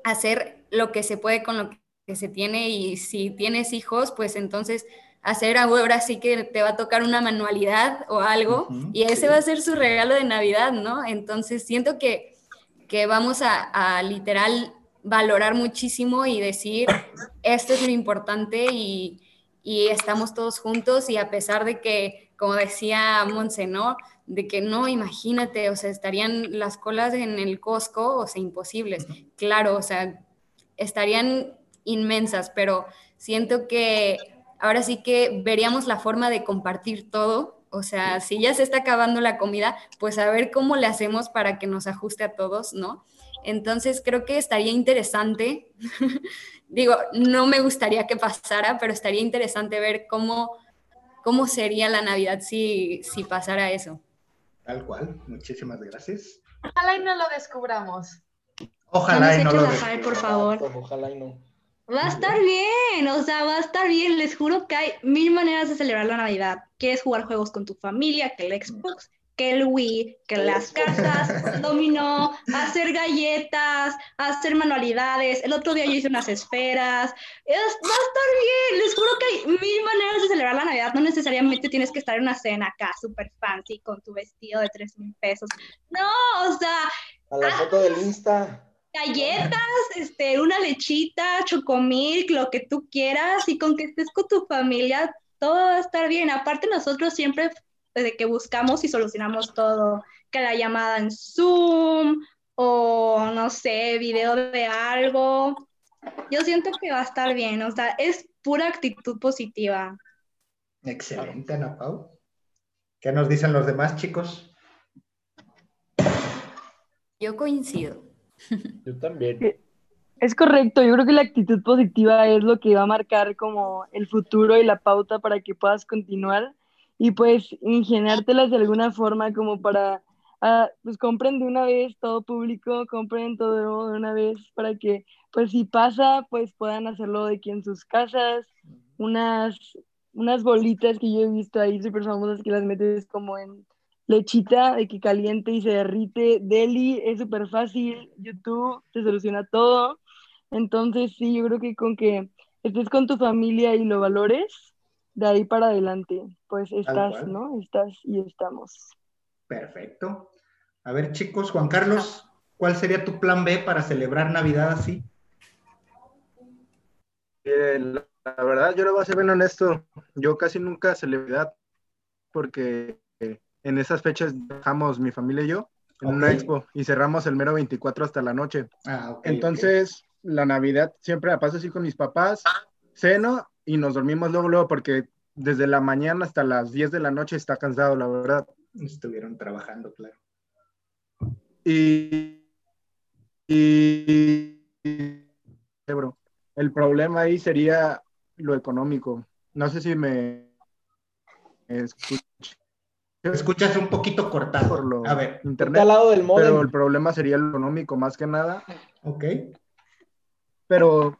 S5: hacer lo que se puede con lo que se tiene y si tienes hijos, pues entonces hacer ahora sí que te va a tocar una manualidad o algo y ese va a ser su regalo de Navidad, ¿no? Entonces siento que, que vamos a, literal valorar muchísimo y decir, esto es lo importante y, y, estamos todos juntos y a pesar de que, como decía Monse, ¿no? De que no, imagínate, o sea, estarían las colas en el Costco, o sea, imposibles. Claro, o sea, estarían inmensas, pero siento que ahora sí que veríamos la forma de compartir todo. O sea, si ya se está acabando la comida, pues a ver cómo le hacemos para que nos ajuste a todos, ¿no? Entonces creo que estaría interesante, digo, no me gustaría que pasara, pero estaría interesante ver cómo, cómo sería la Navidad si, si pasara eso.
S1: Tal cual, muchísimas gracias.
S4: Ojalá y no lo descubramos.
S1: Ojalá y no lo descubramos.
S6: por favor.
S10: Ojalá y no.
S6: Va a estar bien, o sea, va a estar bien. Les juro que hay mil maneras de celebrar la Navidad. Quieres jugar juegos con tu familia, que el Xbox, que el Wii, que las cartas, dominó, hacer galletas, hacer manualidades. El otro día yo hice unas esferas. va a estar bien. Les juro que hay mil maneras de celebrar la Navidad. No necesariamente tienes que estar en una cena acá súper fancy con tu vestido de tres mil pesos. No, o sea.
S10: A la foto del Insta
S6: galletas, este, una lechita, chocomilk, lo que tú quieras, y con que estés con tu familia, todo va a estar bien. Aparte, nosotros siempre, desde que buscamos y solucionamos todo, que la llamada en Zoom, o no sé, video de algo, yo siento que va a estar bien, o sea, es pura actitud positiva.
S1: Excelente, Ana Pau. ¿Qué nos dicen los demás chicos?
S5: Yo coincido.
S10: Yo también.
S3: Es correcto, yo creo que la actitud positiva es lo que va a marcar como el futuro y la pauta para que puedas continuar y pues ingeniártelas de alguna forma como para, ah, pues compren de una vez todo público, compren todo de una vez para que pues si pasa pues puedan hacerlo de aquí en sus casas, unas, unas bolitas que yo he visto ahí súper famosas que las metes como en lechita de que caliente y se derrite. Deli es súper fácil, YouTube te soluciona todo. Entonces, sí, yo creo que con que estés con tu familia y lo valores, de ahí para adelante, pues estás, ¿no? Estás y estamos.
S1: Perfecto. A ver, chicos, Juan Carlos, ¿cuál sería tu plan B para celebrar Navidad así?
S8: Eh, la, verdad, yo lo voy a ser bien honesto. Yo casi nunca celebridad porque en esas fechas dejamos mi familia y yo en una expo y cerramos el mero 24 hasta la noche. Ah, Entonces, la Navidad siempre la paso así con mis papás, ceno y nos dormimos luego, luego, porque desde la mañana hasta las 10 de la noche está cansado, la verdad.
S1: Estuvieron trabajando, claro.
S8: Y, y, el problema ahí sería lo económico. No sé si me
S1: escuchas un poquito cortado.
S8: Por lo
S1: a ver,
S8: internet. Al lado del Pero el problema sería lo económico más que nada.
S1: Ok.
S8: Pero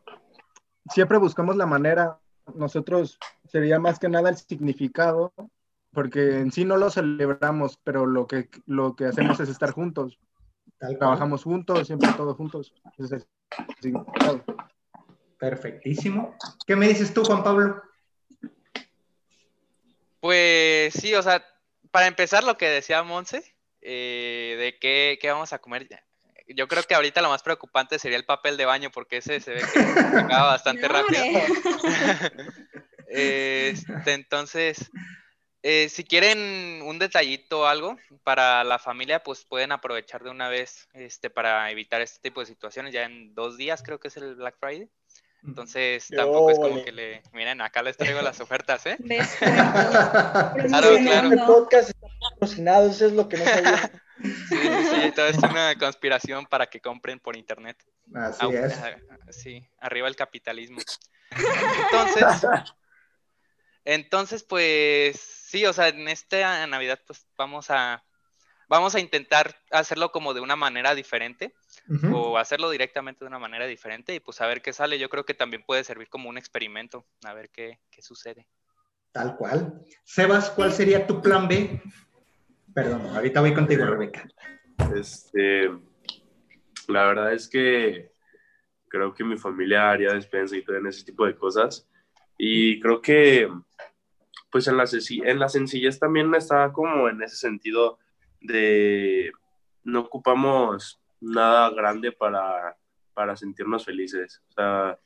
S8: siempre buscamos la manera. Nosotros sería más que nada el significado, porque en sí no lo celebramos, pero lo que, lo que hacemos es estar juntos. Trabajamos juntos, siempre todos juntos.
S1: Perfectísimo. ¿Qué me dices tú, Juan Pablo?
S9: Pues sí, o sea, para empezar, lo que decía Monse, eh, de qué, qué, vamos a comer. Yo creo que ahorita lo más preocupante sería el papel de baño, porque ese se ve que se acaba bastante rápido. este, entonces, eh, si quieren un detallito o algo para la familia, pues pueden aprovechar de una vez este, para evitar este tipo de situaciones. Ya en dos días creo que es el Black Friday. Entonces tampoco es como que le, miren, acá les traigo las ofertas, ¿eh?
S10: claro, claro. El podcast está patrocinado, eso es lo que no sabía.
S9: Sí, sí, todo es una conspiración para que compren por internet.
S1: Así es.
S9: Sí, arriba el capitalismo. Entonces, entonces, pues sí, o sea, en esta Navidad pues vamos a vamos a intentar hacerlo como de una manera diferente o hacerlo directamente de una manera diferente y pues a ver qué sale. Yo creo que también puede servir como un experimento, a ver qué, qué sucede.
S1: Tal cual. Sebas, ¿cuál sería tu plan B? Perdón, ahorita voy contigo, Rebeca.
S7: Este, la verdad es que creo que mi familia haría despensa y todo en ese tipo de cosas. Y creo que, pues en la, en la sencillez también está como en ese sentido de no ocupamos nada grande para, para sentirnos felices. O sea,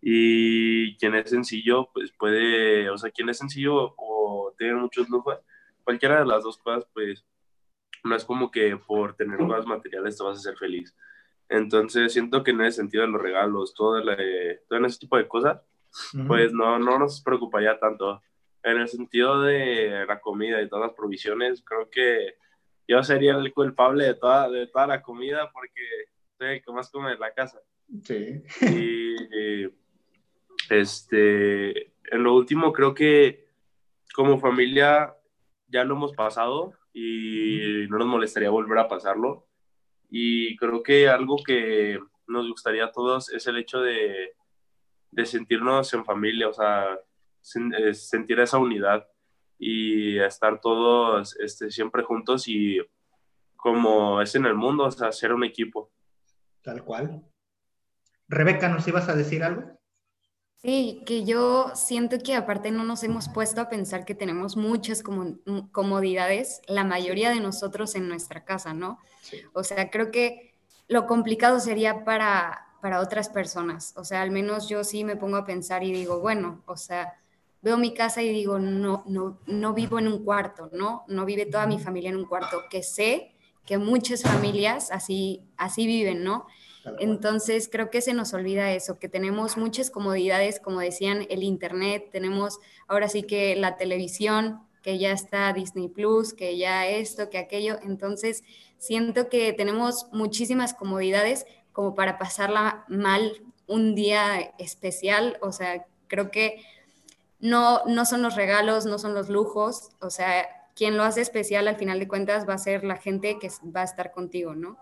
S7: y quien es sencillo, pues puede, o sea, quien es sencillo o tiene muchos lujos, cualquiera de las dos cosas, pues no es como que por tener cosas materiales te vas a hacer feliz. Entonces siento que en ese sentido de los regalos, todo, todo ese tipo de cosas, pues no, no nos preocuparía tanto. En el sentido de la comida y todas las provisiones, creo que yo sería el culpable de toda, de toda la comida porque soy el que más come en la casa.
S1: Sí.
S7: Y este, en lo último creo que como familia ya lo hemos pasado y no nos molestaría volver a pasarlo. Y creo que algo que nos gustaría a todos es el hecho de, de sentirnos en familia, o sea, sentir esa unidad y estar todos este, siempre juntos y como es en el mundo, o sea, ser un equipo.
S1: Tal cual. Rebeca, ¿nos ibas a decir algo?
S5: Sí, que yo siento que aparte no nos hemos puesto a pensar que tenemos muchas comodidades, la mayoría de nosotros en nuestra casa, ¿no? O sea, creo que lo complicado sería para, para otras personas. O sea, al menos yo sí me pongo a pensar y digo, bueno, o sea, veo mi casa y digo, no, no, no vivo en un cuarto, ¿no? No vive toda mi familia en un cuarto, que sé que muchas familias así, así viven, ¿no? Entonces creo que se nos olvida eso, que tenemos muchas comodidades, como decían, el Internet, tenemos ahora sí que la televisión, que ya está Disney Plus, que ya esto, que aquello. Entonces siento que tenemos muchísimas comodidades como para pasarla mal un día especial. O sea, creo que no, no son los regalos, no son los lujos, o sea, quien lo hace especial al final de cuentas va a ser la gente que va a estar contigo, ¿no?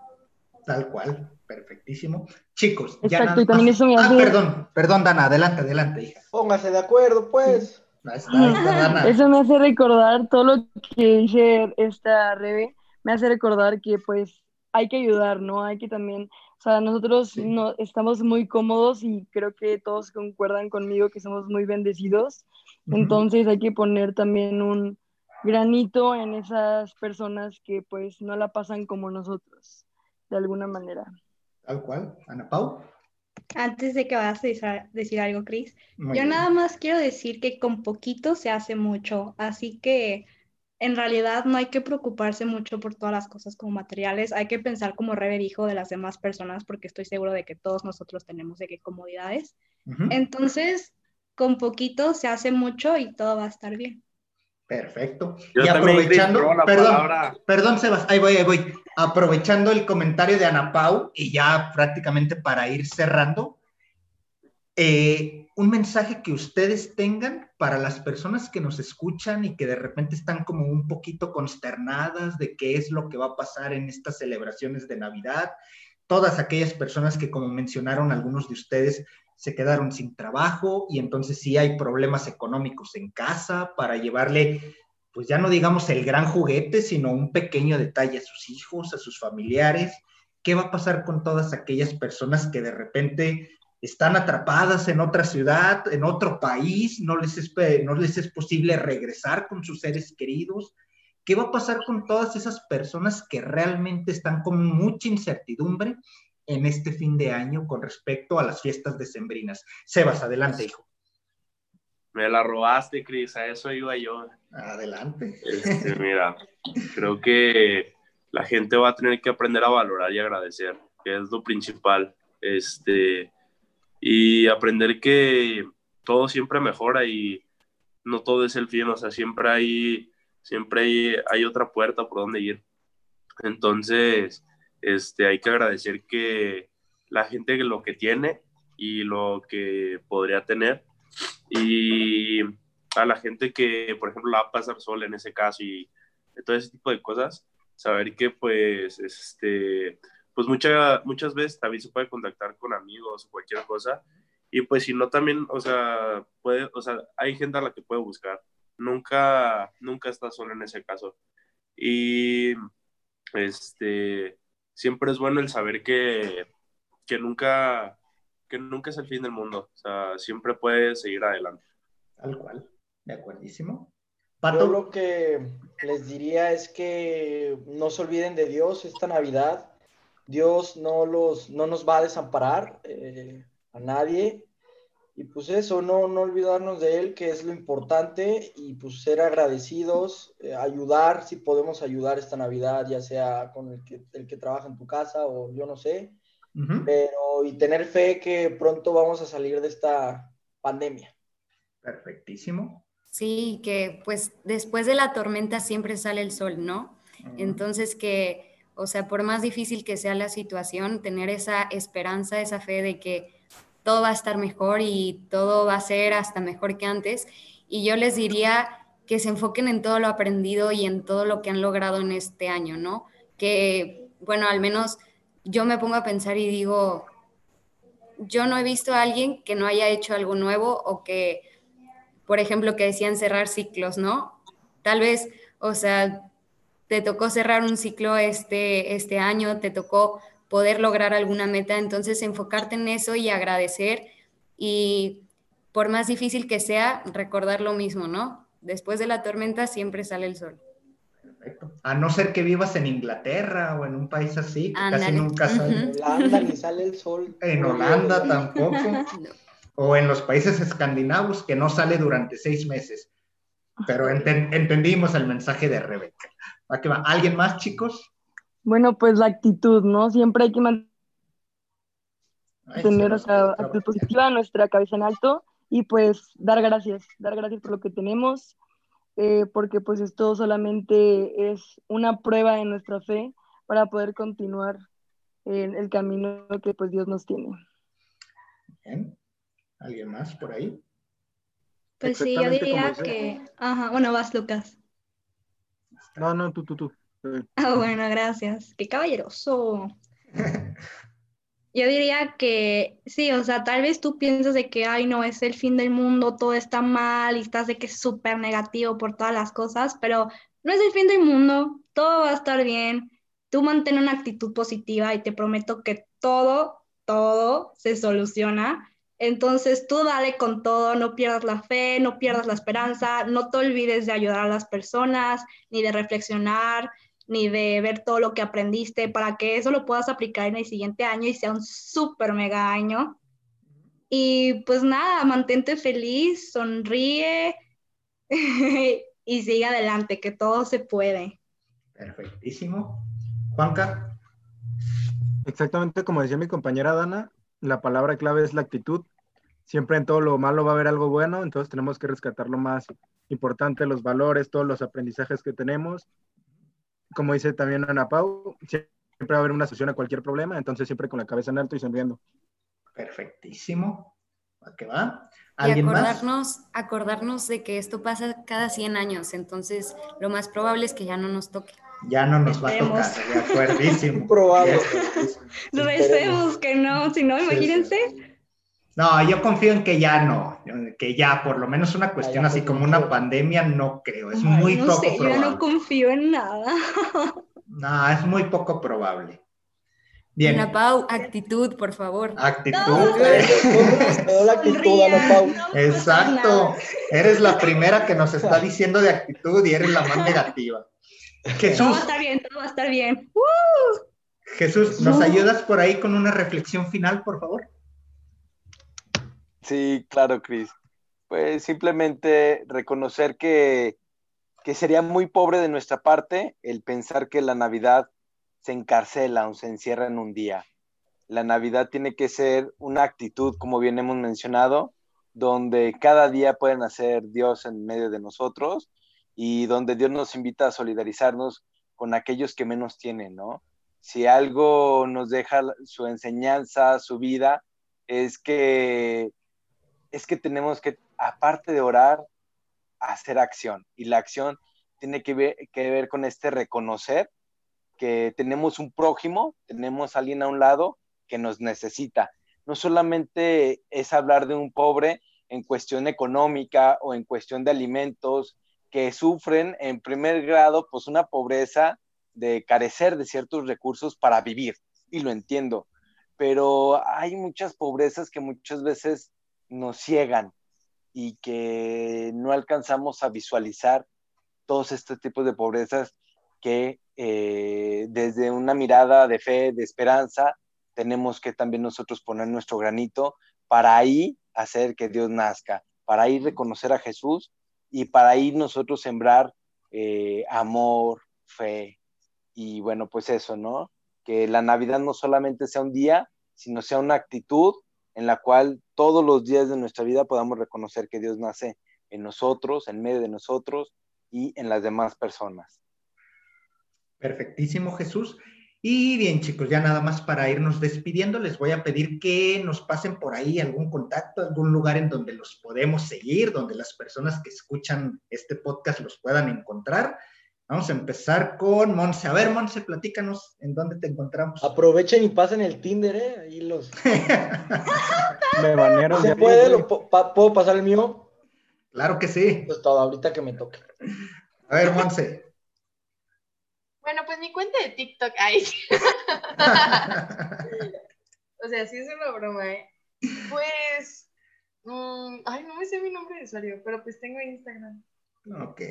S1: Tal cual, perfectísimo. Chicos,
S3: ya Exacto, y también eso me
S1: Ah, perdón, perdón, Dana, adelante, adelante, hija.
S10: Póngase de acuerdo, pues.
S3: Eso me hace recordar todo lo que dice esta Rebe, me hace recordar que pues hay que ayudar, ¿no? Hay que también o sea, nosotros no, estamos muy cómodos y creo que todos concuerdan conmigo que somos muy bendecidos. Entonces hay que poner también un granito en esas personas que pues no la pasan como nosotros, de alguna manera.
S1: Tal cual. Ana Pau.
S6: Antes de que vayas a decir algo, Cris, yo nada más quiero decir que con poquito se hace mucho, así que en realidad no hay que preocuparse mucho por todas las cosas como materiales, hay que pensar como Rebe dijo de las demás personas, porque estoy seguro de que todos nosotros tenemos de qué comodidades. Entonces, con poquito se hace mucho y todo va a estar bien.
S1: Perfecto. y aprovechando, perdón, perdón, Sebas, ahí voy, ahí voy. Aprovechando el comentario de Ana Pau y ya prácticamente para ir cerrando, eh, un mensaje que ustedes tengan para las personas que nos escuchan y que de repente están como un poquito consternadas de qué es lo que va a pasar en estas celebraciones de Navidad. Todas aquellas personas que, como mencionaron algunos de ustedes, se quedaron sin trabajo y entonces sí hay problemas económicos en casa para llevarle, pues ya no digamos el gran juguete, sino un pequeño detalle a sus hijos, a sus familiares. ¿Qué va a pasar con todas aquellas personas que de repente están atrapadas en otra ciudad, en otro país, no les, es, no les es posible regresar con sus seres queridos. ¿Qué va a pasar con todas esas personas que realmente están con mucha incertidumbre en este fin de año con respecto a las fiestas decembrinas? Sebas, adelante, hijo.
S7: Me la robaste, Cris, a eso iba yo.
S1: Adelante.
S7: Este, mira, creo que la gente va a tener que aprender a valorar y agradecer, que es lo principal. Este, y aprender que todo siempre mejora y no todo es el fin, o sea, siempre hay, siempre hay, hay otra puerta por donde ir. Entonces, este, hay que agradecer que la gente lo que tiene y lo que podría tener y a la gente que, por ejemplo, la va a pasar sola en ese caso y todo ese tipo de cosas, saber que pues, este, pues muchas veces también se puede contactar con amigos o cualquier cosa y pues si no también, o sea, puede, o sea, hay gente a la que puede buscar. Nunca, nunca está solo en ese caso. Y este, siempre es bueno el saber que, que nunca, que nunca es el fin del mundo. O sea, siempre puedes seguir adelante.
S1: Tal cual. De acuerdísimo.
S10: Pato. Yo lo que les diría es que no se olviden de Dios esta Navidad. Dios no, los, no nos va a desamparar. Eh, a nadie. Y pues eso, no, no olvidarnos de él, que es lo importante, y pues ser agradecidos, eh, ayudar, si podemos ayudar esta Navidad, ya sea con el que, el que trabaja en tu casa o yo no sé, pero y tener fe que pronto vamos a salir de esta pandemia.
S1: Perfectísimo.
S5: Sí, que pues después de la tormenta siempre sale el sol, ¿no? Entonces que, o sea, por más difícil que sea la situación, tener esa esperanza, esa fe de que todo va a estar mejor y todo va a ser hasta mejor que antes. Y yo les diría que se enfoquen en todo lo aprendido y en todo lo que han logrado en este año, ¿no? Que, bueno, al menos yo me pongo a pensar y digo, yo no he visto a alguien que no haya hecho algo nuevo o que, por ejemplo, que decían cerrar ciclos, ¿no? Tal vez, o sea, te tocó cerrar un ciclo este, este año, te tocó poder lograr alguna meta. Entonces, enfocarte en eso y agradecer y por más difícil que sea, recordar lo mismo, ¿no? Después de la tormenta siempre sale el sol.
S1: Perfecto. A no ser que vivas en Inglaterra o en un país así, casi nunca sale.
S10: En Holanda ni sale el sol.
S1: En Holanda tampoco. O en los países escandinavos que no sale durante seis meses. Pero entendimos el mensaje de Rebeca. ¿Alguien más, chicos?
S3: Bueno, pues la actitud, ¿no? Siempre hay que mantener o sea, actitud positiva, nuestra cabeza en alto y pues dar gracias, dar gracias por lo que tenemos, eh, porque pues esto solamente es una prueba de nuestra fe para poder continuar en el camino que pues Dios nos tiene.
S1: Bien. ¿Alguien más por ahí?
S6: Pues sí, yo diría que... Ajá, bueno, vas Lucas.
S8: No, no, tú, tú, tú.
S6: Ah, bueno, gracias. Qué caballeroso. Yo diría que sí, o sea, tal vez tú piensas de que, ay, no, es el fin del mundo, todo está mal y estás de que es súper negativo por todas las cosas, pero no es el fin del mundo, todo va a estar bien. Tú mantén una actitud positiva y te prometo que todo, todo se soluciona. Entonces tú dale con todo, no pierdas la fe, no pierdas la esperanza, no te olvides de ayudar a las personas, ni de reflexionar, ni de ver todo lo que aprendiste para que eso lo puedas aplicar en el siguiente año y sea un súper mega año. Y pues nada, mantente feliz, sonríe y sigue adelante, que todo se puede.
S1: Perfectísimo. Juanca.
S8: Exactamente como decía mi compañera Dana, la palabra clave es la actitud. Siempre en todo lo malo va a haber algo bueno, entonces tenemos que rescatar lo más importante, los valores, todos los aprendizajes que tenemos como dice también Ana Pau, siempre va a haber una solución a cualquier problema, entonces siempre con la cabeza en alto y sonriendo.
S1: Perfectísimo. ¿A qué va?
S5: y acordarnos, acordarnos de que esto pasa cada 100 años, entonces lo más probable es que ya no nos toque.
S1: Ya no nos va a tocar, de acuerdísimo.
S10: Probable.
S6: Lo deseamos que no, si no, imagínense.
S1: No, yo confío en que ya no, que ya por lo menos una cuestión así como una pandemia no creo, es muy poco probable. Yo
S6: no confío en nada.
S1: No, es muy poco probable. Bien.
S5: Ana Pau, actitud, por favor.
S1: Actitud. Exacto. Eres la primera que nos está diciendo de actitud y eres la más negativa.
S6: Jesús. Todo va a estar bien, todo va a estar bien.
S1: Jesús, ¿nos ayudas por ahí con una reflexión final, por favor?
S2: Sí, claro, Cris. Pues simplemente reconocer que, sería muy pobre de nuestra parte el pensar que la Navidad se encarcela o se encierra en un día. La Navidad tiene que ser una actitud, como bien hemos mencionado, donde cada día pueden hacer Dios en medio de nosotros y donde Dios nos invita a solidarizarnos con aquellos que menos tienen, ¿no? Si algo nos deja su enseñanza, su vida, es que es que tenemos que, aparte de orar, hacer acción. Y la acción tiene que ver, que ver con este reconocer que tenemos un prójimo, tenemos alguien a un lado que nos necesita. No solamente es hablar de un pobre en cuestión económica o en cuestión de alimentos, que sufren en primer grado pues una pobreza de carecer de ciertos recursos para vivir, y lo entiendo, pero hay muchas pobrezas que muchas veces nos ciegan y que no alcanzamos a visualizar todos estos tipos de pobrezas que eh, desde una mirada de fe, de esperanza, tenemos que también nosotros poner nuestro granito para ahí hacer que Dios nazca, para ahí reconocer a Jesús y para ahí nosotros sembrar eh, amor, fe y bueno, pues eso, ¿no? Que la Navidad no solamente sea un día, sino sea una actitud en la cual todos los días de nuestra vida podamos reconocer que Dios nace en nosotros, en medio de nosotros y en las demás personas.
S1: Perfectísimo, Jesús. Y bien, chicos, ya nada más para irnos despidiendo, les voy a pedir que nos pasen por ahí algún contacto, algún lugar en donde los podemos seguir, donde las personas que escuchan este podcast los puedan encontrar. Vamos a empezar con Monse. A ver, Monse, platícanos en dónde te encontramos.
S10: Aprovechen y pasen el Tinder, ¿eh? Ahí los.
S8: Me banearon.
S10: ¿Se puede? ¿Puedo pasar el mío?
S1: Claro que sí.
S10: Pues todo, ahorita que me toque.
S1: A ver, Monse.
S4: Bueno, pues mi cuenta de TikTok, ay. o sea, sí es una broma, ¿eh? Pues, mm, ay, no me sé mi nombre de usuario, pero pues tengo Instagram.
S1: Ok.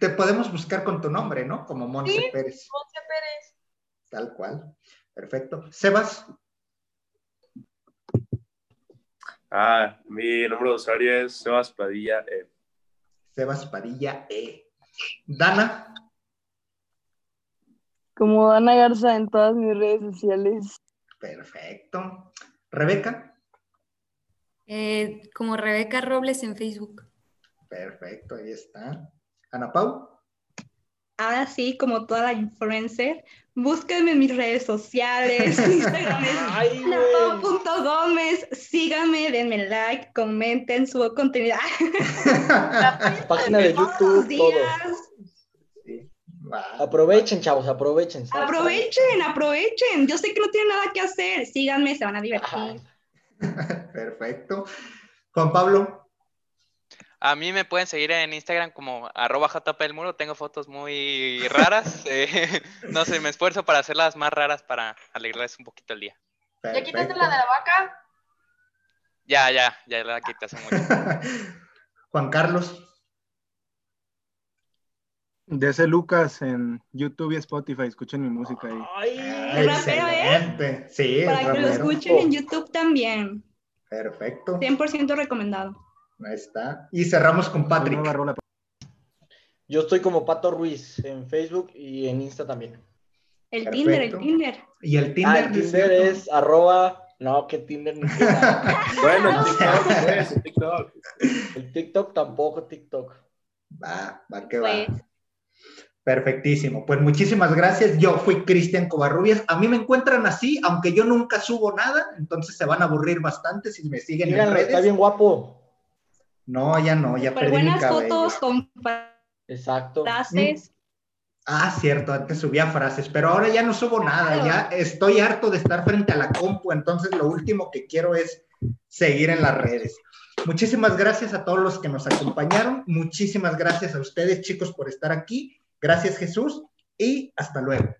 S1: Te podemos buscar con tu nombre, ¿no? Como Monse
S4: sí,
S1: Pérez.
S4: Monse Pérez.
S1: Tal cual. Perfecto. Sebas.
S7: Ah, mi nombre de usuario es Sebas Padilla. E.
S1: Sebas Padilla E. Dana
S3: como Dana Garza en todas mis redes sociales.
S1: Perfecto. Rebeca.
S5: Eh, como Rebeca Robles en Facebook.
S1: Perfecto, ahí está. Ana Pau.
S6: Ahora sí, como toda la influencer, búsquenme en mis redes sociales. Instagram es Gómez. Síganme, denme like, comenten, subo contenido.
S10: Página de YouTube, todo. Aprovechen, chavos, aprovechen.
S6: Aprovechen, aprovechen. Yo sé que no tienen nada que hacer. Síganme, se van a divertir.
S1: Perfecto. Juan Pablo.
S9: A mí me pueden seguir en Instagram como arroba muro. Tengo fotos muy raras. Eh, no sé, me esfuerzo para hacerlas más raras para alegrarles un poquito el día.
S4: ¿Ya quitaste la de la vaca?
S9: Ya, ya, ya la quité hace mucho.
S1: Juan Carlos.
S8: De ese Lucas en YouTube y Spotify, escuchen mi música ahí.
S6: Ay, excelente.
S1: Sí,
S6: Para que lo escuchen en YouTube también.
S1: Perfecto.
S6: 100% recomendado.
S1: Ahí está. Y cerramos con Patrick.
S10: Yo estoy como Pato Ruiz en Facebook y en Insta también.
S6: El Tinder, el Tinder.
S1: Y el Tinder,
S10: ah, el Tinder es arroba. No, que Tinder ni
S7: Bueno, el TikTok, pues, el TikTok.
S10: El TikTok tampoco, TikTok.
S1: Va, va que va. Pues, Perfectísimo. Pues muchísimas gracias. Yo fui Cristian Covarrubias. A mí me encuentran así, aunque yo nunca subo nada, entonces se van a aburrir bastante si me siguen en redes.
S10: Está bien guapo.
S1: No, ya no, ya perdí
S6: buenas
S1: mi cabello.
S6: fotos con
S10: Exacto.
S6: frases.
S1: Ah, cierto, antes subía frases, pero ahora ya no subo nada, ya estoy harto de estar frente a la compu, entonces lo último que quiero es seguir en las redes. Muchísimas gracias a todos los que nos acompañaron, muchísimas gracias a ustedes chicos por estar aquí Gracias Jesús y hasta luego.